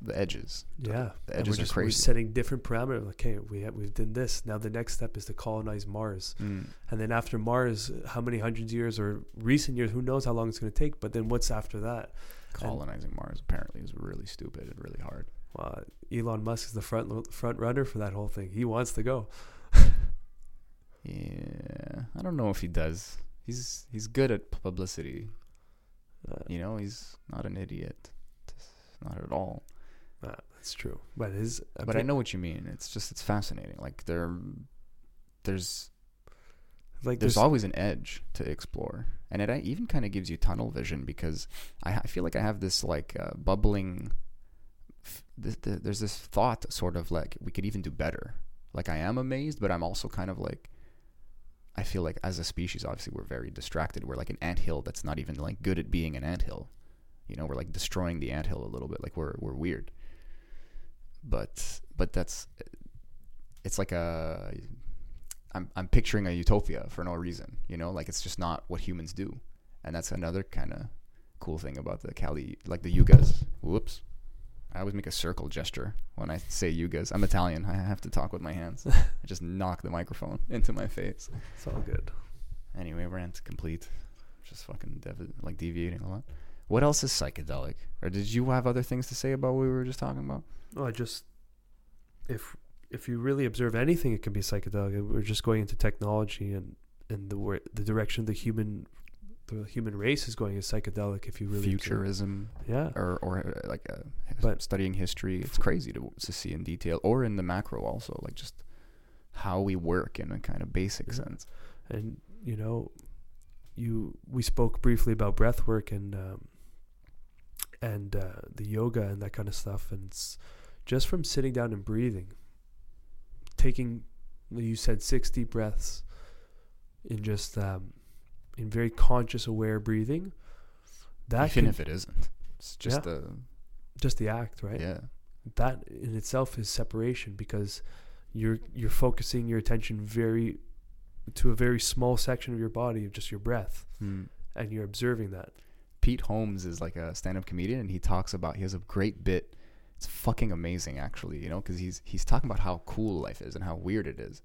the edges. Yeah, The edges we're are just we're setting different parameters. Like, okay, we have, we've done this. Now the next step is to colonize Mars, Mm. and then after Mars, how many hundreds of years or recent years? Who knows how long it's going to take? But then what's after that? Colonizing Mars apparently is really stupid and really hard. Well, Elon Musk is the front front runner for that whole thing. He wants to go. Yeah, I don't know if he does. He's he's good at publicity. Uh, You know, he's not an idiot. Not at all. Uh, that's true. But his But I know what you mean. It's just it's fascinating. Like there, there's like there's there's always an edge to explore. And it uh, even kind of gives you tunnel vision because i, I feel like i have this like uh, bubbling f- th- th- there's this thought sort of like we could even do better. Like i am amazed but i'm also kind of like i feel like as a species obviously we're very distracted. We're like an anthill that's not even like good at being an anthill. You know we're like destroying the anthill a little bit. Like we're we're weird but but that's it's like a I'm I'm picturing a utopia for no reason, you know, like it's just not what humans do, and that's another kind of cool thing about the Kali, like the Yugas. Whoops, I always make a circle gesture when I say Yugas. I'm Italian. I have to talk with my hands. I just knock the microphone into my face. it's all good. Anyway, rant complete. Just fucking devi- like deviating a lot. What else is psychedelic? Or did you have other things to say about what we were just talking about? No, I just if if you really observe anything, it can be psychedelic. We're just going into technology and and the the direction the human the human race is going is psychedelic. If you really observe. Futurism, yeah, or or uh, like uh, But- studying history. It's crazy to to see in detail, or in the macro also, like just how we work in a kind of basic Yeah. sense. and you know, you we spoke briefly about breath work and um, and uh, the yoga and that kind of stuff, and it's just from sitting down and breathing, taking you said six deep breaths in just um, in very conscious, aware breathing, that Even can, if it isn't, it's just Yeah. the just the act, right? yeah. That in itself is separation because you're you're focusing your attention very to a very small section of your body of just your breath, Hmm. and you're observing that. Pete Holmes is like a stand-up comedian, and he talks about he has a great bit. It's fucking amazing, actually, you know, because he's he's talking about how cool life is and how weird it is.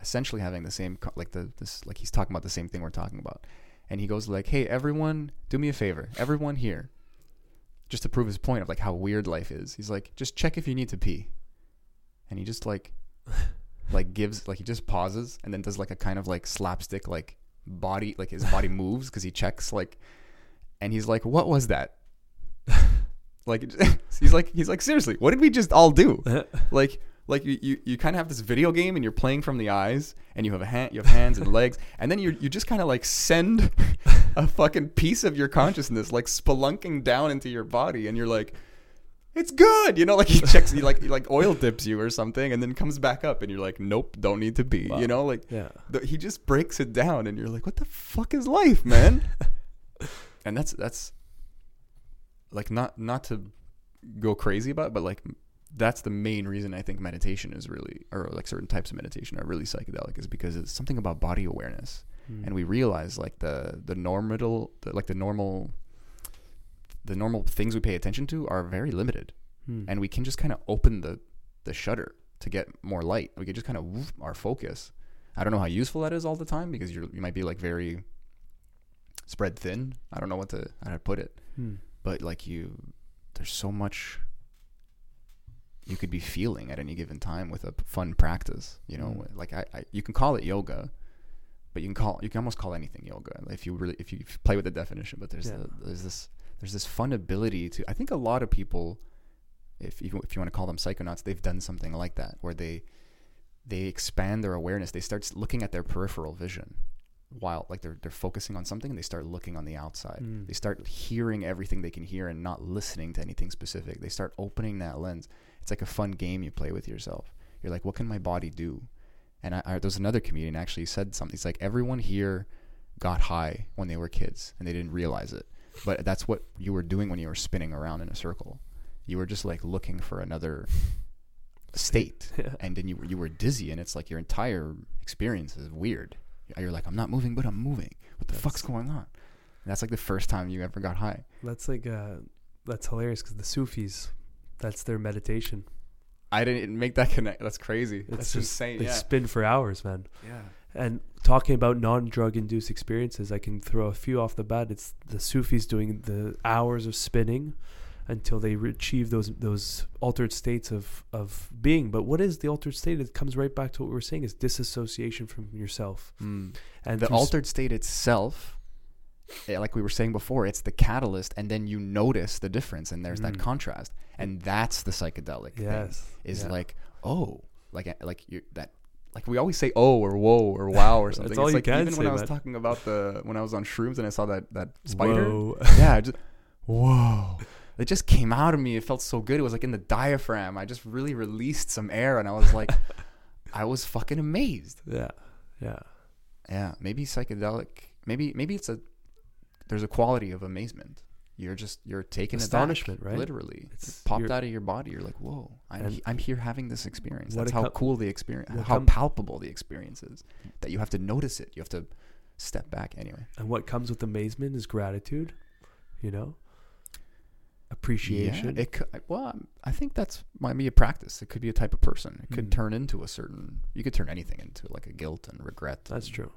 Essentially, having the same like the this like he's talking about the same thing we're talking about, and he goes like, "Hey, everyone, do me a favor, everyone here, just to prove his point of like how weird life is. He's like, just check if you need to pee, and he just like like gives like he just pauses and then does like a kind of like slapstick like body like his body moves because he checks like and he's like what was that like he's like he's like seriously what did we just all do like like you, you, you kind of have this video game and you're playing from the eyes and you have a hand you have hands and legs and then you you just kind of like send a fucking piece of your consciousness like spelunking down into your body and you're like it's good you know like he checks he like he like oil dips you or something and then comes back up and you're like nope don't need to be Wow. you know like Yeah. the, he just breaks it down and you're like what the fuck is life man and that's that's like not not to go crazy about it, but like that's the main reason I think meditation is really or like certain types of meditation are really psychedelic is because it's something about body awareness Mm. and we realize like the the normal the, like the normal the normal things we pay attention to are very limited Hmm. and we can just kind of open the the shutter to get more light. We can just kind of our focus. I don't know how useful that is all the time because you you might be like very spread thin. I don't know what to how to put it, Hmm. but like you, there's so much you could be feeling at any given time with a fun practice. You know, Mm. like I, I you can call it yoga, but you can call you can almost call anything yoga if you really if you play with the definition. But there's Yeah. the, there's this there's this fun ability to. I think a lot of people if you if you want to call them psychonauts, they've done something like that where they they expand their awareness. They start looking at their peripheral vision while like they're they're focusing on something and they start looking on the outside. Mm. They start hearing everything they can hear and not listening to anything specific. They start opening that lens. It's like a fun game you play with yourself. You're like, what can my body do? And I, I there was another comedian actually said something. It's like everyone here got high when they were kids and they didn't realize it. But that's what you were doing when you were spinning around in a circle. You were just like looking for another state, Yeah. and then you you were dizzy, and it's like your entire experience is weird. You're like, I'm not moving, but I'm moving. What the fuck's going on? And that's like the first time you ever got high. That's like uh, that's hilarious because the Sufis, that's their meditation. I didn't make that connect. That's crazy. It's that's just insane. they Yeah. spin for hours, man. yeah. And talking about non-drug induced experiences, I can throw a few off the bat. It's the Sufis doing the hours of spinning until they achieve those those altered states of of being. But what is the altered state? It comes right back to what we were saying: is disassociation from yourself. Mm. And the altered state itself, eh, like we were saying before, it's the catalyst, and then you notice the difference, and there's that Mm. contrast, and that's the psychedelic thing. Yes, Is yeah. like, oh, like eh, like you that. Like we always say, oh or whoa or wow or something. all it's you like can even when I was man. talking about the when I was on shrooms and I saw that that spider. Whoa. Yeah, I just whoa. It just came out of me. It felt so good. It was like in the diaphragm. I just really released some air, and I was like, I was fucking amazed. yeah, yeah. Yeah, maybe psychedelic. Maybe maybe it's a there's a quality of amazement. You're just you're taken Astonishment, aback, right? Literally, It's- it's popped out of your body. You're like, whoa! I'm he- I'm here having this experience. That's how com- cool the experience, how com- palpable the experience is. That you have to notice it. You have to step back anyway. And what comes with amazement is gratitude. You know, appreciation. Yeah, it could, well, I'm- think that's might be a practice. It could be a type of person. It could Mm. turn into a certain. You could turn anything into like a guilt and regret. That's and true.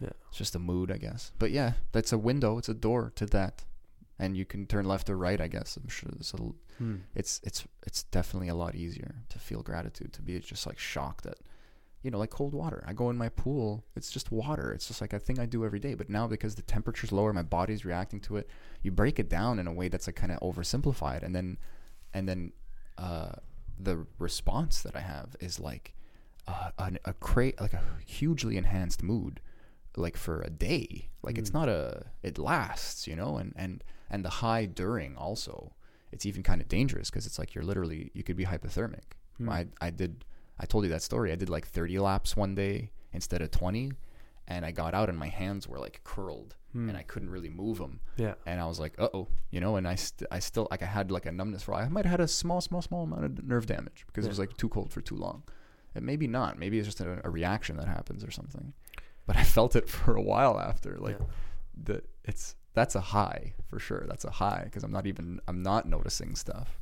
Yeah, it's just a mood, I guess. But yeah, that's a window. It's a door to that, and you can turn left or right. I guess I'm sure. So Hmm. it's it's it's definitely a lot easier to feel gratitude. To be just like shocked at, you know, like cold water. I go in my pool. It's just water. It's just like a thing I do every day. But now because the temperature's lower, my body's reacting to it. You break it down in a way that's like kind of oversimplified, and then and then uh, the response that I have is like uh, an, a cra- like a hugely enhanced mood, like for a day. Like it's Mm. not a it lasts, you know, and and and the high during also. It's even kind of dangerous because it's like you're literally you could be hypothermic. Hmm. I I did I told you that story. I did like 30 laps one day instead of 20, and I got out and my hands were like curled Hmm. and I couldn't really move them. yeah. And I was like, uh oh, you know, and I, st- I still, like, I had like a numbness for, I might have had a small, small, small amount of nerve damage because it was like too cold for too long. And maybe not. Maybe it's just a, a reaction that happens or something. But I felt it for a while after. Like, Yeah. the, it's, that's a high for sure. That's a high because I'm not even, I'm not noticing stuff.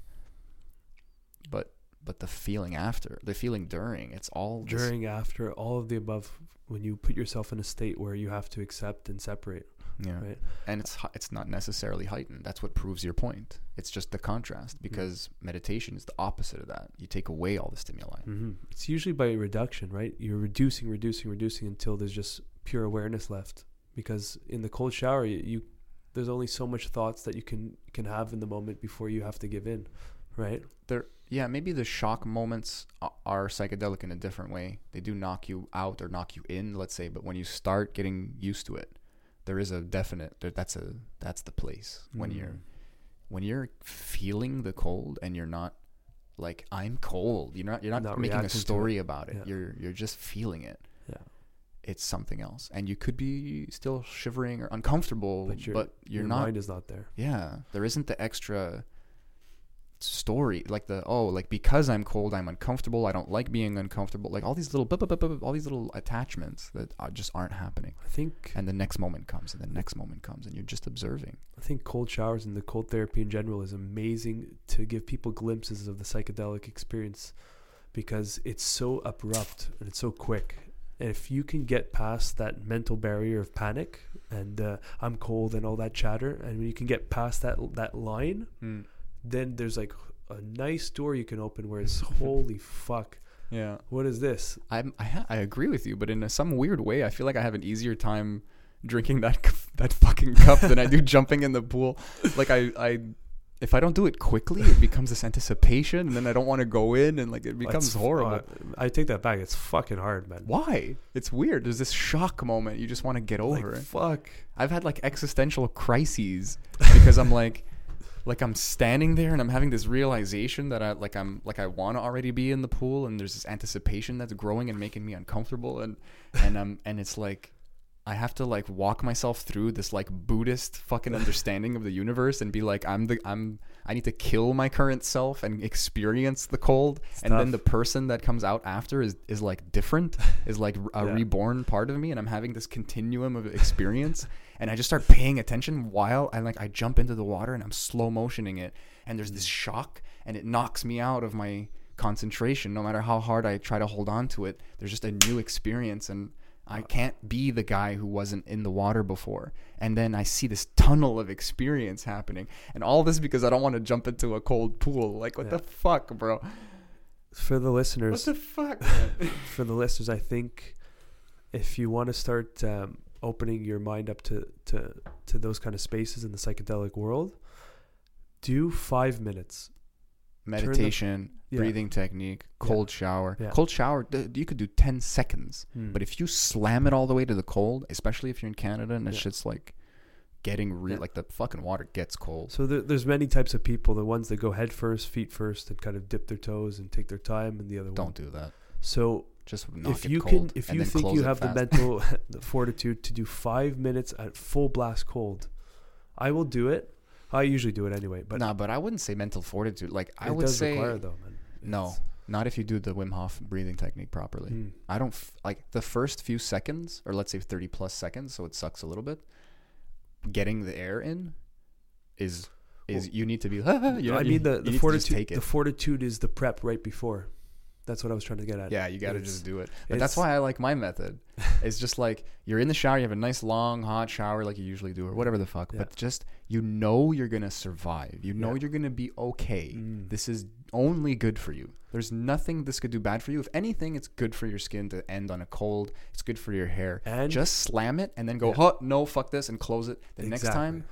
But, but the feeling after, the feeling during, it's all this- during, after, all of the above, when you put yourself in a state where you have to accept and separate, yeah. right? and it's it's not necessarily heightened. That's what proves your point. It's just the contrast because meditation is the opposite of that. You take away all the stimuli. hmm It's usually by reduction, right? You're reducing, reducing, reducing until there's just pure awareness left. Because in the cold shower, you, you there's only so much thoughts that you can can have in the moment before you have to give in, right? There, yeah, maybe the shock moments are psychedelic in a different way. They do knock you out or knock you in, let's say. But when you start getting used to it, there is a definite. That's a that's the place when Mm. you're when you're feeling the cold and you're not like I'm cold. You're not you're not, Not making a story about it. Yeah. You're you're just feeling it. Yeah. It's something else, and you could be still shivering or uncomfortable, But your, but you're your not. mind is not there. Yeah, there isn't the extra story like the oh like because I'm cold I'm uncomfortable I don't like being uncomfortable like all these little bup, bup, bup, all these little attachments that are, just aren't happening. I think and the next moment comes and the next moment comes and you're just observing. I think cold showers and the cold therapy in general is amazing to give people glimpses of the psychedelic experience because it's so abrupt and it's so quick. And if you can get past that mental barrier of panic and uh, I'm cold and all that chatter, and you can get past that that line, then there's like a nice door you can open where it's holy fuck, yeah what is this? I'm, I ha- I agree with you but in a, some weird way I feel like I have an easier time drinking that that fucking cup than I do jumping in the pool like I I if I don't do it quickly it becomes this anticipation and then I don't want to go in and like it becomes It's- horrible uh, I take that back. It's fucking hard, man. Why? It's weird. There's this shock moment. You just want to get over Like, it. fuck. I've had like existential crises because I'm like, like I'm standing there and I'm having this realization that I like I'm like I want to already be in the pool and there's this anticipation that's growing and making me uncomfortable and and um and it's like I have to like walk myself through this like Buddhist fucking understanding of the universe and be like I'm the I'm I need to kill my current self and experience the cold. And then the person that comes out after is is like different is like a Yeah. reborn part of me. And I'm having this continuum of experience. And I just start paying attention while I like I jump into the water and I'm slow motioning it. And there's this mm. shock and it knocks me out of my concentration. No matter how hard I try to hold on to it there's just a new experience. And I can't be the guy who wasn't in the water before and then I see this tunnel of experience happening and all this because I don't want to jump into a cold pool like what Yeah. the fuck bro For the listeners. what the fuck for the listeners, I think if you want to start um, opening your mind up to, to to those kind of spaces in the psychedelic world, do five minutes. Meditation Yeah. breathing technique cold shower Yeah. cold shower you could do 10 seconds hmm. But if you slam it all the way to the cold, especially if you're in Canada and it's Yeah. just like getting real, Yeah. like the fucking water gets cold. so there, there's many types of people. The ones that go head first, feet first, and kind of dip their toes and take their time, and the other one. Don't do that. So Just if you can, if you think you have the mental the fortitude to do five minutes at full blast cold, I will do it. I usually do it anyway, but nah, but I wouldn't say mental fortitude. Like I it would does say require though, man. no, It's- not if you do the Wim Hof breathing technique properly. Mm. I don't f- like the first few seconds, or let's say 30 plus seconds, so it sucks a little bit. Getting the air in is is you need to be. you know, I mean the, you the fortitude the fortitude is the prep right before. That's what I was trying to get at. Yeah, you got to just do it. But that's why I like my method. It's just like you're in the shower, you have a nice long hot shower like you usually do or whatever the fuck, Yeah. but just you know you're going to survive. You know Yeah. you're going to be okay. Mm. This is only good for you. There's nothing this could do bad for you. If anything, it's good for your skin to end on a cold. It's good for your hair. And just slam it and then go, Yeah. huh, no, fuck this and close it. The next time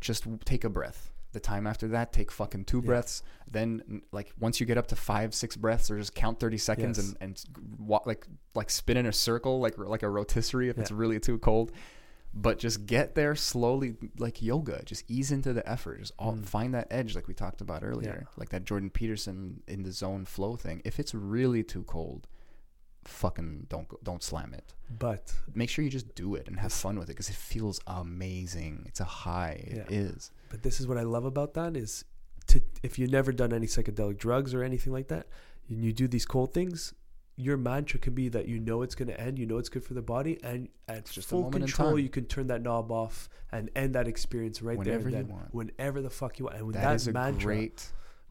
just take a breath. The time after that, take fucking two Yeah. breaths. Then, like once you get up to five, six breaths, or just count thirty seconds Yes. and and s- wa- like like spin in a circle, like like a rotisserie if it's really too cold. But just get there slowly, like yoga. Just ease into the effort. Just all, Mm. find that edge, like we talked about earlier, like that Jordan Peterson in the zone flow thing. If it's really too cold, fucking don't don't slam it. But Make sure you just do it and have fun with it because it feels amazing. It's a high. It Yeah. is. But this is what I love about that is to if you've never done any psychedelic drugs or anything like that, and you do these cold things, your mantra can be that you know it's going to end, you know it's good for the body, and at just a full control, time. you can turn that knob off and end that experience right Whenever there Whenever you want. whenever the fuck you want. And with that that, is a mantra, great.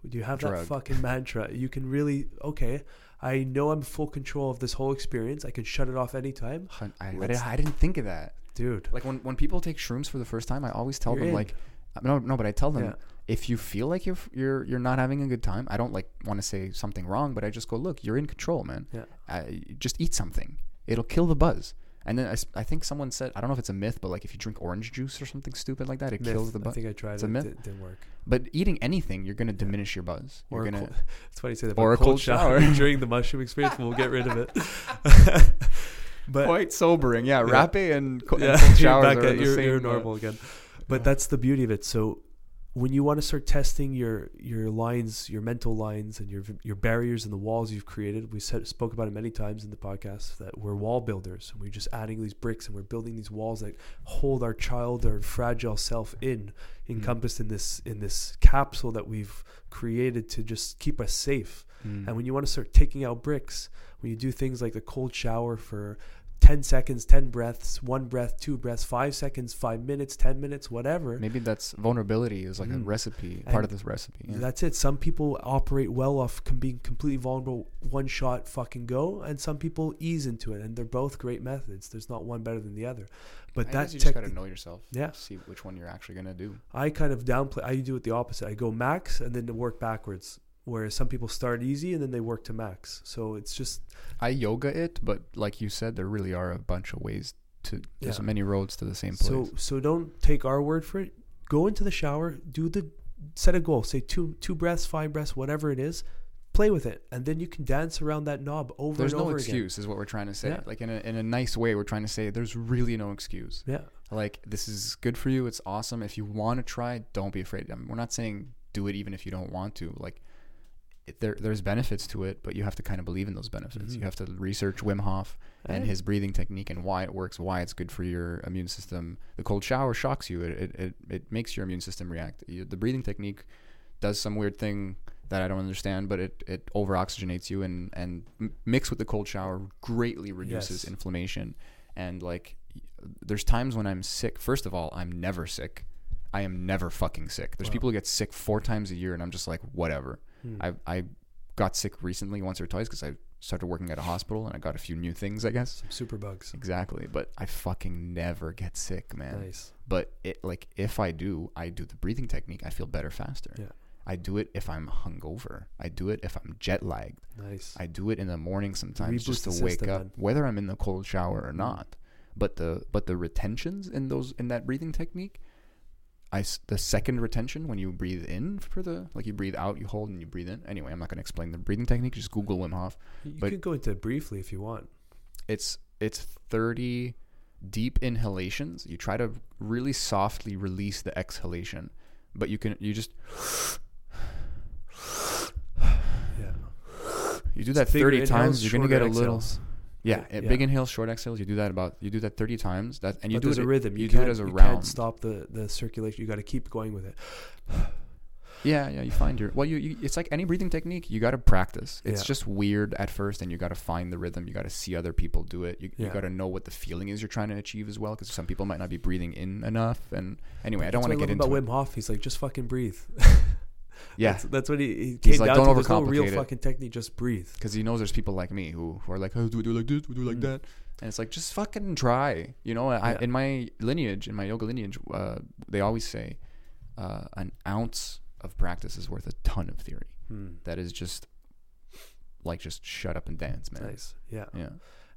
do you have that fucking mantra? You can really okay. I know I'm full control of this whole experience. I can shut it off anytime, I, I, didn't, I didn't think of that. dude. Like when, when people take shrooms for the first time, I always tell You're them in. like, no, no, but I tell them Yeah. if you feel like you're you're you're not having a good time, I don't like want to say something wrong, but I just go, look, you're in control, man. Yeah. Uh, just eat something. It'll kill the buzz. And then I, I think someone said, I don't know if it's a myth, but like if you drink orange juice or something stupid like that, it Myth. kills the buzz. I think I tried It's it. a myth? It didn't work. But eating anything, you're gonna diminish your buzz. You're Or gonna. cold, it's funny you say that. or a cold shower. during the mushroom experience. We'll get rid of it. but Quite sobering, yeah. Yeah. Rape and, co- and yeah, cold you're showers back are at the you're, same, uh, normal again. But that's the beauty of it. So when you want to start testing your your lines, your mental lines, and your your barriers and the walls you've created, we said spoke about it many times in the podcast that we're wall builders, and we're just adding these bricks and we're building these walls that hold our child, our fragile self in, encompassed in this in this capsule that we've created to just keep us safe. Mm. And when you want to start taking out bricks, when you do things like the cold shower for 10 seconds, 10 breaths, one breath, two breaths, five seconds, five minutes, 10 minutes, whatever. Maybe that's vulnerability is like a Mm. recipe, And part of this recipe. Yeah. That's it. Some people operate well off com- being completely vulnerable, one shot, fucking go, and some people ease into it, and they're both great methods. There's not one better than the other. But I that you just gotta technique, know yourself. Yeah. See which one you're actually gonna do. I kind of downplay. I do it the opposite. I go max and then work backwards. Whereas some people start easy and then they work to max. So it's just I yoga it, but like you said, there really are a bunch of ways to. There's Yeah. many roads to the same place. So so don't take our word for it. Go into the shower, do the set a goal. Say two two breaths, five breaths, whatever it is. Play with it, and then you can dance around that knob over there's and no over again. There's no excuse, is what we're trying to say. Yeah. Like in a in a nice way, we're trying to say there's really no excuse. Yeah, Like this is good for you. It's awesome. If you want to try, don't be afraid. I mean, we're not saying do it even if you don't want to. Like it, there there's benefits to it, but you have to kind of believe in those benefits. Mhm. You have to research Wim Hof and And- his breathing technique and why it works, why it's good for your immune system. The cold shower shocks you. It it, it, it makes your immune system react. You, the breathing technique does some weird thing that I don't understand, but it, it over oxygenates you and and m- mixed with the cold shower greatly reduces Yes. inflammation. And like, there's times when I'm sick. First of all, I'm never sick. I am never fucking sick. There's Wow. people who get sick four times a year, and I'm just like, whatever. Hmm. I I got sick recently once or twice because I started working at a hospital and I got a few new things, I guess. some super bugs. Exactly, but I fucking never get sick, man. Nice. But it like if I do, I do the breathing technique. I feel better faster. Yeah. I do it if I'm hungover. I do it if I'm jet lagged. Nice. I do it in the morning sometimes just to wake up, man. Whether I'm in the cold shower or not. But the but the retentions in those in that breathing technique, I the second retention when you breathe in for the like you breathe out, you hold and you breathe in. Anyway, I'm not gonna explain the breathing technique. Just Google Wim Hof. you but- could go into it briefly if you want. It's it's 30 deep inhalations. You try to really softly release the exhalation, but you can you just Yeah. you do that 30 times. You're gonna get a little. exhales. Yeah, Yeah. big inhales, short exhales. You do that about you do that thirty times. That and you but do it a rhythm. You, You, do it as a you round. can't stop the, the circulation. You got to keep going with it. Yeah, yeah. You find your well. You, you it's like any breathing technique. You got to practice. It's Yeah. just weird at first, and you got to find the rhythm. You got to see other people do it. You, you got to know what the feeling is you're trying to achieve as well, because some people might not be breathing in enough. And anyway, I don't want to get into about it. Wim Hof. He's like, just fucking breathe. Yeah, that's, that's what he, he came like, down "Don't to. There's no real it." fucking technique. Just breathe. because he knows there's people like me who, who are like, oh, do we do it like this? Do we do it like Mm. that? And it's like, just fucking try. You know, I, Yeah. in my lineage, in my yoga lineage, uh, they always say uh, an ounce of practice is worth a ton of theory. Hmm. That is just like just shut up and dance, man. Nice. Yeah. Yeah.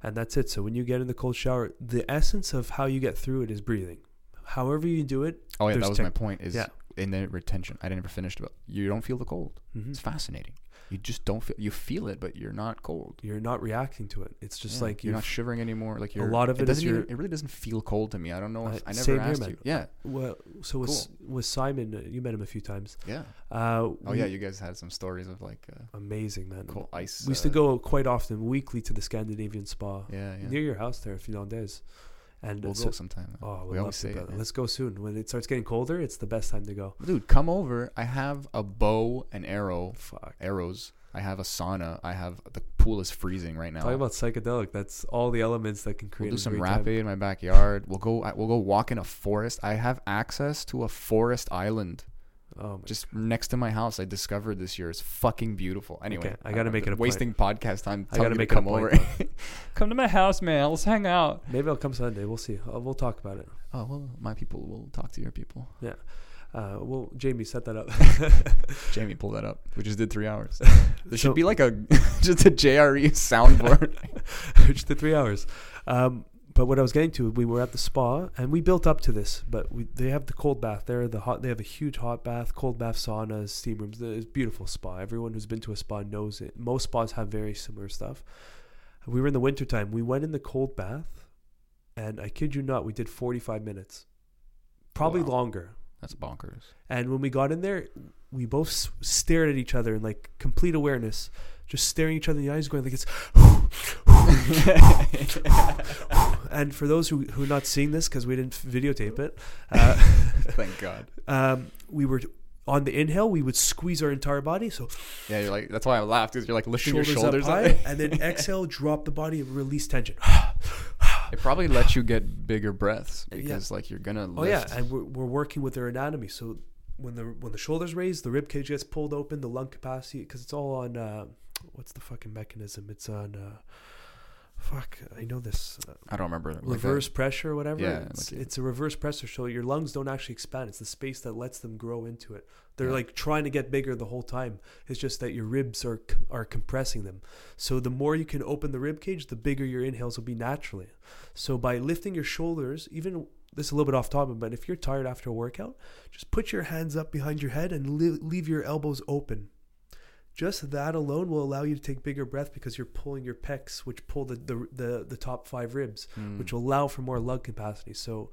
And that's it. So when you get in the cold shower, the essence of how you get through it is breathing. However you do it. Oh yeah, that was my point. Is Yeah. In the retention. I never finished, but you don't feel the cold. mhm. It's fascinating. you just don't feel you feel it, but you're not cold. You're not reacting to it. It's just Yeah, like you're not shivering anymore. Like you're, a lot of it is doesn't even, it really doesn't feel cold to me. I don't know. If, Uh, I never same here, asked you. Yeah, well. So with S- with Simon, uh, you met him a few times. yeah. Uh, Oh we- yeah, you guys had some stories of like uh, amazing man. cold ice. We used to uh, go quite often, weekly, to the Scandinavian spa Yeah, yeah. near your house there, Finlandese. And we'll so- go sometime. Oh, we always say it, Let's go soon. When it starts getting colder, it's the best time to go. Dude, come over. I have a bow and arrow, Fuck. arrows. I have a sauna. I have the pool is freezing right now. Talk about psychedelic, that's all the elements that can We'll create. do a some rapid time. in my backyard. We'll go. I- We'll go walk in a forest. I have access to a forest island Oh my just next to my house. I discovered this year. It's fucking beautiful. Anyway, Okay, I gotta I'm make it a point. wasting podcast time. I gotta make to it a come point, over. come to my house, man. Let's hang out. Maybe I'll come Sunday. We'll see. Uh, we'll talk about it. Oh well, my people will talk to your people. Yeah. Uh, well, Jamie, set that up. Jamie, pull that up. We just did three hours. There So- should be like a just a JRE soundboard. Which the three hours. Um, but what I was getting to, we were at the spa and we built up to this. But we they have the cold bath there. The hot they have a huge hot bath, cold bath, saunas, steam rooms. It's a beautiful spa. Everyone who's been to a spa knows it. Most spas have very similar stuff. We were in the wintertime. We went in the cold bath, and I kid you not, we did forty five minutes, probably Wow. longer. That's bonkers. And when we got in there, we both s- stared at each other in like complete awareness, just staring each other in the eyes, going like it's. and for those who who are not seeing this because we didn't videotape it, uh, Thank God. um, we were on the inhale. We would squeeze our entire body, so Yeah, you're like that's why I laughed because you're like lifting shoulders, your shoulders up up. high, and then exhale, drop the body, and release tension. It probably lets you get bigger breaths Yeah. because like you're gonna. Lift. Oh yeah, and we're, we're working with their anatomy. So when the when the shoulders raise, the rib cage gets pulled open, the lung capacity because it's all on uh, what's the fucking mechanism? It's on uh, fuck. I know this uh, I don't remember. like reverse pressure or whatever. Yeah, it's, like a- it's a reverse pressure, so your lungs don't actually expand. It's the space that lets them grow into it. They're Yeah. like trying to get bigger the whole time. It's just that your ribs are are compressing them. So the more you can open the rib cage, the bigger your inhales will be naturally. So by lifting your shoulders, even this is a little bit off topic, but if you're tired after a workout, just put your hands up behind your head and li- leave your elbows open. Just that alone will allow you to take bigger breath because you're pulling your pecs, which pull the the the, the top five ribs, Mm. which will allow for more lung capacity. So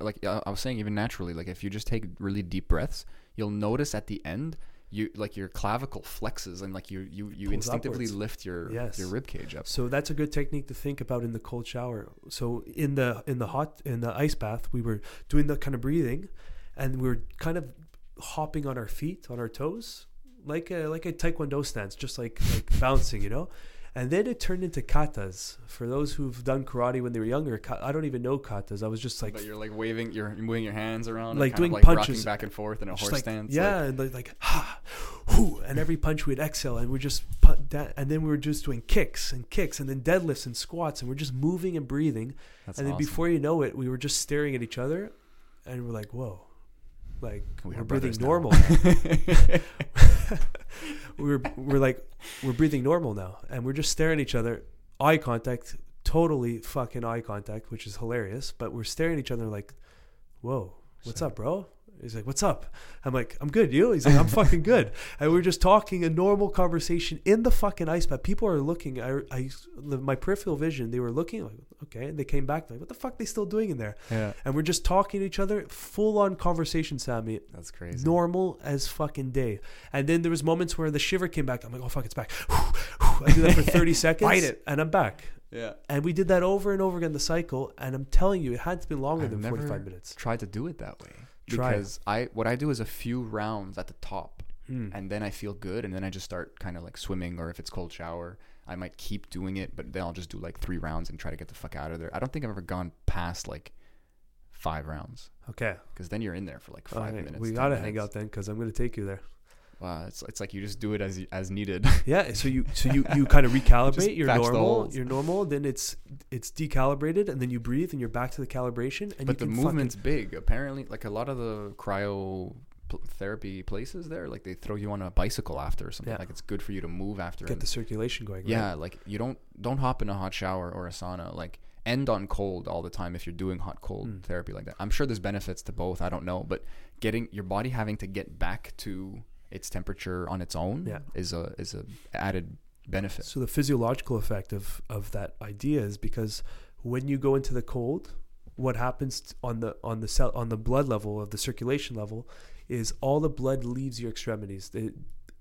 like I was saying, even naturally, like if you just take really deep breaths, you'll notice at the end, you like your clavicle flexes and like you you you instinctively upwards. lift your Yes. your rib cage up. So that's a good technique to think about in the cold shower. So in the in the hot in the ice bath, we were doing that kind of breathing, and we were kind of hopping on our feet, on our toes, like a like a taekwondo stance, just like like bouncing, you know. And then it turned into katas. For those who've done karate when they were younger, I don't even know katas. I was just like but you're like waving, you're moving your hands around, Like doing like punches. rocking back and forth in a horse like, stance. Yeah, like- and like, like ha, whoo, and every punch we'd exhale, and we're just put that, and then we were just doing kicks and kicks, and then deadlifts and squats, and we're just moving and breathing. that's and then awesome. before you know it, we were just staring at each other, and we're like, "Whoa, like We we are are breathing brothers now. normal." we're we're like we're breathing normal now, and we're just staring at each other, eye contact, totally fucking eye contact, which is hilarious. But we're staring at each other like, "Whoa, what's So- up, bro?" He's like, "What's up?" I'm like, "I'm good." You? He's like, "I'm fucking good." And we're just talking a normal conversation in the fucking ice bath. People are looking. I, I, my peripheral vision. They were looking like, okay, and they came back like, "What the fuck? Are They still doing in there?" yeah, And we're just talking to each other, full on conversation, Sammy that's crazy. normal as fucking day. And then there was moments where the shiver came back. I'm like, oh fuck, it's back. I do that for 30 seconds, Fight it. and I'm back. Yeah, And we did that over and over again, the cycle. And I'm telling you, it had to be longer I've than 45 minutes. tried to do it that way. Because I what I do is a few rounds at the top, Hmm. and then I feel good, and then I just start kind of like swimming, or if it's cold shower, I might keep doing it, but then I'll just do like three rounds and try to get the fuck out of there. I don't think I've ever gone past like five rounds Okay, because then you're in there for like five right, minutes. we gotta hang out then, because I'm gonna take you there. Wow, it's it's like you just do it as as needed. Yeah, so you so you you kind of recalibrate. You're normal. You're normal. Then it's it's decalibrated, and then you breathe, and you're back to the calibration. And but the movement's big. Apparently, like a lot of the cryo therapy places there, like they throw you on a bicycle after or something. Yeah. Like it's good for you to move after. get and- the circulation going. right? yeah, like you don't don't hop in a hot shower or a sauna. Like end on cold all the time if you're doing hot cold Mm. therapy like that. I'm sure there's benefits to both. I don't know, but getting your body having to get back to its temperature on its own Yeah. is a is a added benefit. So the physiological effect of of that idea is because when you go into the cold, what happens on the on the cell on the blood level of the circulation level is all the blood leaves your extremities. It,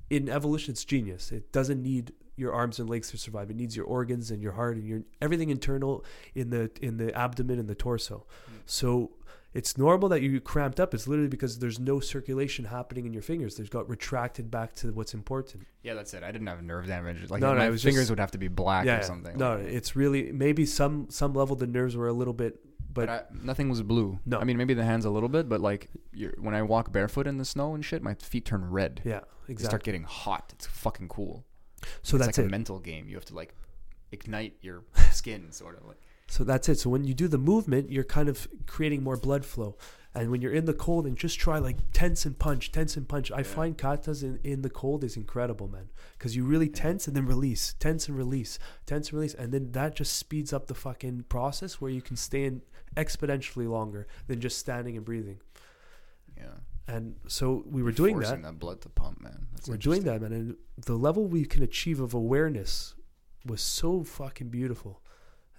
in evolution, it's genius. It doesn't need your arms and legs to survive. It needs your organs and your heart and your everything internal in the in the abdomen and the torso. Mm. So it's normal that you cramped up. It's literally because there's no circulation happening in your fingers. They've got retracted back to what's important. Yeah, that's it. I didn't have nerve damage. Like No, no, my fingers just- would have to be black yeah, or something. No, Like, it's really maybe some some level the nerves were a little bit, but, but I, nothing was blue. No. I mean maybe the hands a little bit, but like you're, when I walk barefoot in the snow and shit, my feet turn red. yeah, They exactly. start getting hot. It's fucking cool. so it's that's like it. a mental game. You have to like ignite your skin, sort of like. So that's it. So when you do the movement, you're kind of creating more blood flow. And when you're in the cold, and just try like tense and punch, tense and punch. I find katas in, in the cold is incredible, man, because you really tense and then release, tense and release, tense and release, and then that just speeds up the fucking process where you can stay in exponentially longer than just standing and breathing. Yeah. And so we were doing forcing that. blood to pump, man. That's we're doing that, man. And the level we can achieve of awareness was so fucking beautiful.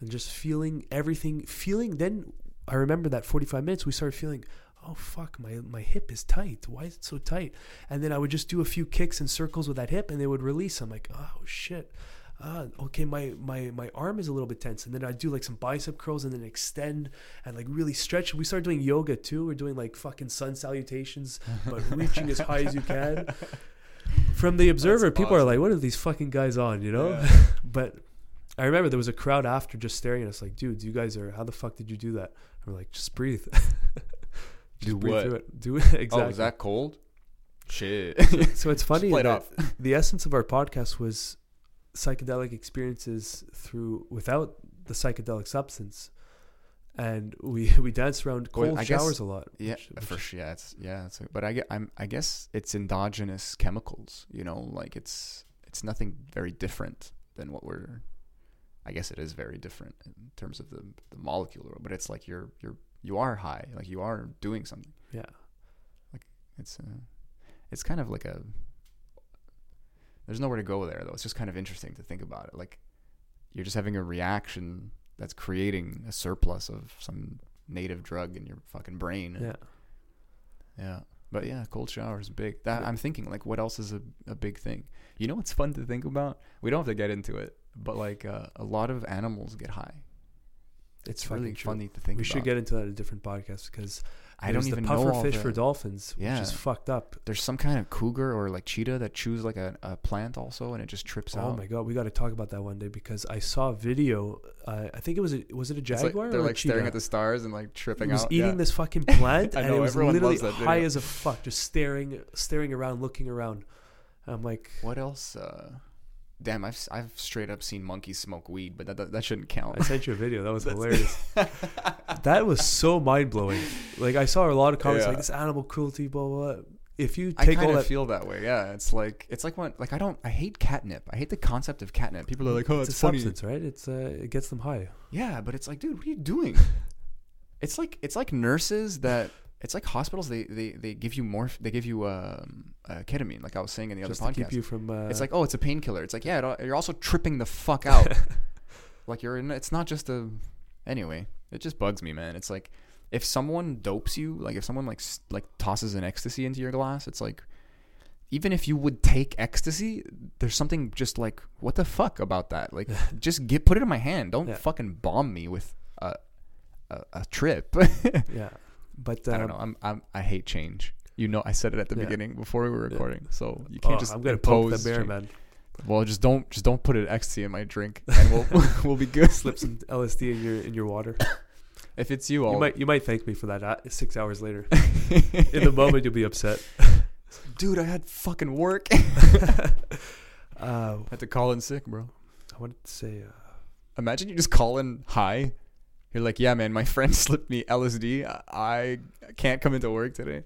And just feeling everything, feeling. Then I remember that 45 minutes, we started feeling, oh, fuck, my, my hip is tight. Why is it so tight? And then I would just do a few kicks and circles with that hip and they would release. I'm like, oh, shit. Ah, okay, my, my, my arm is a little bit tense. And then I do like some bicep curls and then extend and like really stretch. We started doing yoga too. We're doing like fucking sun salutations, but reaching as high as you can from the observer, people are like, "What are these fucking guys on?" You know. but I remember there was a crowd after just staring at us, like, "Dude, you guys are. How the fuck did you do that?" And we're like, "Just breathe. just Do breathe what? through it. Do it exactly." Oh, is that cold? Shit. so it's funny that the essence of our podcast was psychedelic experiences through without the psychedelic substance, and we we danced around Well, cold guess- showers a lot. Yeah, which- which- for sure. Yeah, it's yeah. It's, but I get, I'm I guess it's endogenous chemicals. You know, like it's it's nothing very different than what we're. I guess it is very different in terms of the the molecule, but it's like you're you're you are high, like you are doing something. Yeah. Like it's uh, it's kind of like a. There's nowhere to go there though. It's just kind of interesting to think about it. Like, you're just having a reaction that's creating a surplus of some native drug in your fucking brain. Yeah. Yeah. But yeah, cold showers big. That Yeah. I'm thinking like what else is a, a big thing? You know what's fun to think about? We don't have to get into it, but like uh, a lot of animals get high. It's, really funny to think We about. should get into that in a different podcast because I don't even the puffer all fish for dolphins, Yeah. which is fucked up. There's some kind of cougar or like cheetah that chews like a, a plant also and it just trips Oh out. Oh my god, we got to talk about that one day because I saw a video. Uh, I think it was a, was it a It's like- jaguar they're like staring at the stars and like tripping It was out. eating yeah. this fucking plant, and know, it was literally high as a fuck, just staring, staring around, looking around. I'm like, What else? Uh, damn, I've I've straight up seen monkeys smoke weed, but that that, that shouldn't count. I sent you a video. That was hilarious. that was so mind blowing. Like I saw a lot of comments Yeah. like this animal cruelty, blah blah. blah. If you I take all kind of that, feel that way. Yeah, it's like it's like when like I don't I hate catnip. I hate the concept of catnip. People are like, oh, it's, it's, a funny. substance, right? It's uh, it gets them high. Yeah, but it's like, dude, what are you doing? it's like it's like nurses that it's like hospitals. They they, they give you more. They give you um, uh, ketamine, like I was saying in the Just other podcast. keep you from. Uh, it's like, oh, it's a painkiller. It's like, yeah, it, you're also tripping the fuck out. like you're in. It's not just a. Anyway, it just bugs me, man. It's like if someone dopes you, like if someone like like tosses an ecstasy into your glass, it's like. Even if you would take ecstasy, there's something just like what the fuck about that. Like, just get put it in my hand. Don't Yeah. fucking bomb me with a a, a trip. yeah, but I don't know. I'm, I'm I hate change. You know, I said it at the Yeah. beginning before we were Yeah. recording. So you oh, can't just I'm gonna impose the bear, change. man. Well, just don't just don't put an ecstasy in my drink, and we'll we'll be good. Slip some LSD in your in your water. If it's you, I'll You might you might thank me for that uh, six hours later. In the moment, you'll be upset. dude, I had fucking work. Uh, had to call in sick, bro. I wanted to say, uh, Imagine you just call in high. You're like, yeah, man, my friend slipped me LSD. I I can't come into work today.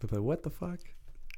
but, but what the fuck?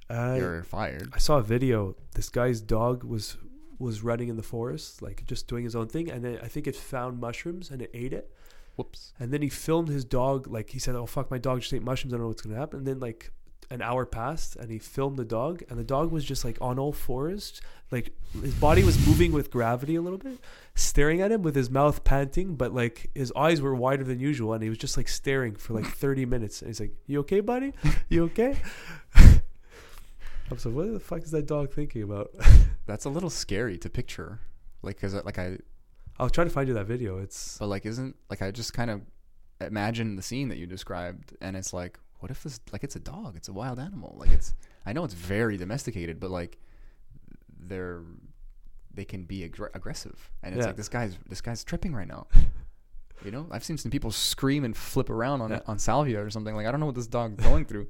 I You're fired. I saw a video. This guy's dog was was running in the forest, like just doing his own thing, and then I think it found mushrooms and it ate it. Whoops. And then he filmed his dog, like he said, "Oh fuck, my dog just ate mushrooms. I don't know what's gonna happen." And then like an hour passed and he filmed the dog and the dog was just like on all fours like his body was moving with gravity a little bit staring at him with his mouth panting but like his eyes were wider than usual and he was just like staring for like 30 minutes and he's like you okay buddy you okay i'm so what the fuck is that dog thinking about That's a little scary to picture. Like, cause uh, like I, i'll try to find you that video it's but like isn't like I just kind of imagine the scene that you described, and it's like, what if this like it's a dog? It's a wild animal. Like it's I know it's very domesticated, but like they're they can be aggr- aggressive, and it's Yeah. like this guy's this guy's tripping right now. You know, I've seen some people scream and flip around on Yeah. on salvia or something. Like I don't know what this dog's going through.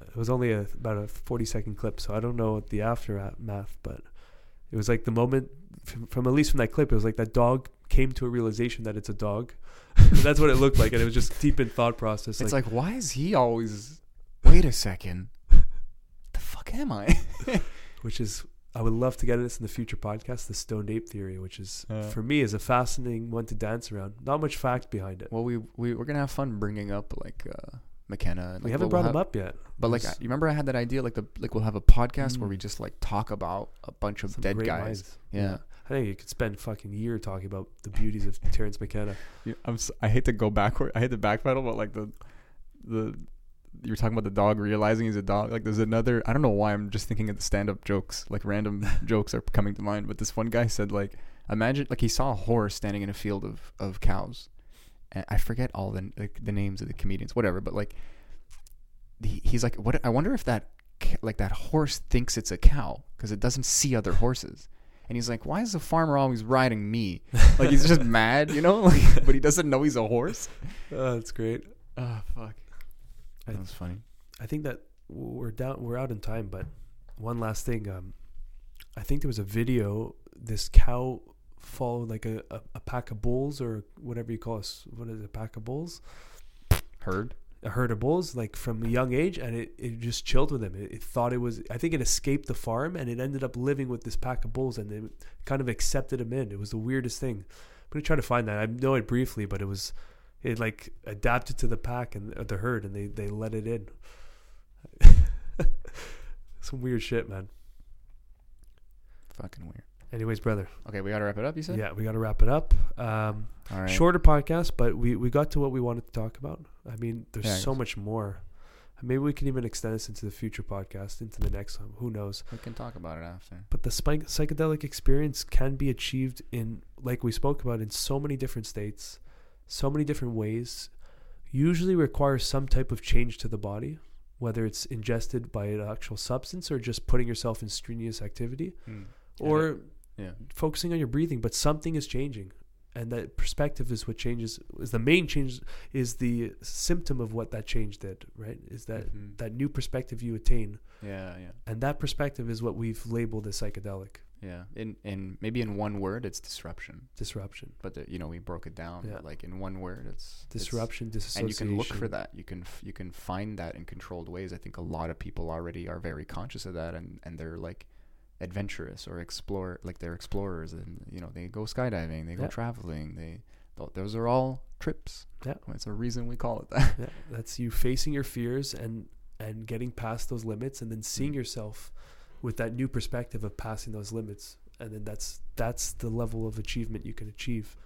it was only a, about a 40 second clip so i don't know the aftermath but it was like the moment from, from at least from that clip it was like that dog came to a realization that it's a dog that's what it looked like and it was just deep in thought process It's like, why is he always? Wait a second. the fuck am I? which is i would love to get into this in the future podcast the stoned ape theory which is Uh. for me is a fascinating one to dance around not much fact behind it well, we we we're gonna have fun bringing up like uh, McKenna. And, we like, haven't we'll brought have, him up yet But like, you remember I had that idea, like the like we'll have a podcast where Mm. we just like talk about a bunch of some dead guys. minds. Yeah. I think you could spend fucking year talking about the beauties of terence mckenna I'm s- I hate to go backward. I hate to backpedal, but like the the you were talking about the dog realizing he's a dog. Like there's another. I don't know why I'm just thinking of the stand-up jokes. Like random jokes are coming to mind. But this one guy said like, imagine like he saw a horse standing in a field of of cows. And I forget all the like, the names of the comedians, whatever. But like, he, he's like, what? I wonder if that like that horse thinks it's a cow because it doesn't see other horses. And he's like, why is the farmer always riding me? Like he's just mad, you know? Like, but he doesn't know he's a horse. oh, that's great Oh fuck. I- That was funny. I think that we're down. We're out in time, but one last thing. Um, I think there was a video. This cow followed like a, a, a pack of bulls or whatever you call us. What is it? A pack of bulls? Herd? A herd of bulls, like from a young age, and it, it just chilled with him. It, it thought it was. I think it escaped the farm, and it ended up living with this pack of bulls, and it kind of accepted him in. It was the weirdest thing. I'm gonna try to find that. I know it briefly, but it was. It like adapted to the pack and uh, the herd, and they they let it in. Some weird shit, man. Fucking weird. Anyways, brother. Okay, we gotta wrap it up. You said? Yeah, we got to wrap it up. Um, All right. Shorter podcast, but we we got to what we wanted to talk about. I mean, there's Yeah, so much more. Maybe we can even extend this into the future podcast, into the next one. Who knows? We can talk about it after. But the spike, psychedelic experience can be achieved in, like we spoke about, in so many different states, so many different ways. Usually requires some type of change to the body, whether it's ingested by an actual substance or just putting yourself in strenuous activity, or Yeah. focusing on your breathing. But something is changing, and that perspective is what changes. Is the main change is the symptom of what that change did. Right? Is that Mhm. that new perspective you attain, Yeah, yeah, and that perspective is what we've labeled as psychedelic yeah. In in maybe in one word, it's disruption. disruption. But the, you know, we broke it down. Yeah. Like in one word, it's it's- disruption, and you can look for that. You can f- you can find that in controlled ways. I think a lot of people already are very conscious of that, and and they're like adventurous or explore like they're explorers, and you know they go skydiving, they go Yeah. traveling, they those are all trips. Yeah. it's a reason we call it that. Yeah, that's you facing your fears and and getting past those limits, and then seeing Mm. yourself with that new perspective of passing those limits, and then that's that's the level of achievement you can achieve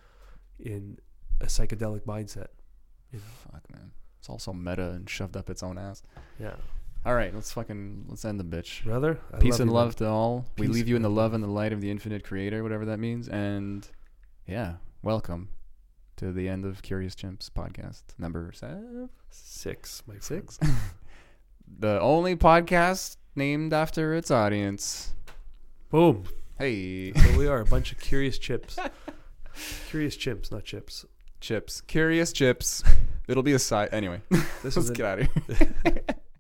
in a psychedelic mindset. You know? Fuck man, it's also meta and shoved up its own ass. Yeah, All right, let's fucking let's end the bitch. brother. I Peace and you, man. love to all. we Peace leave you in the love love. and the light of the infinite creator, whatever that means. And yeah, welcome to the end of Curious Chimps podcast number seven, six, my friend. six. the only podcast named after its audience. Boom. Hey, So we are a bunch of curious chips. curious chimps, not chips. chips, curious chips. It'll be a side. Anyway, This let's is get out of here.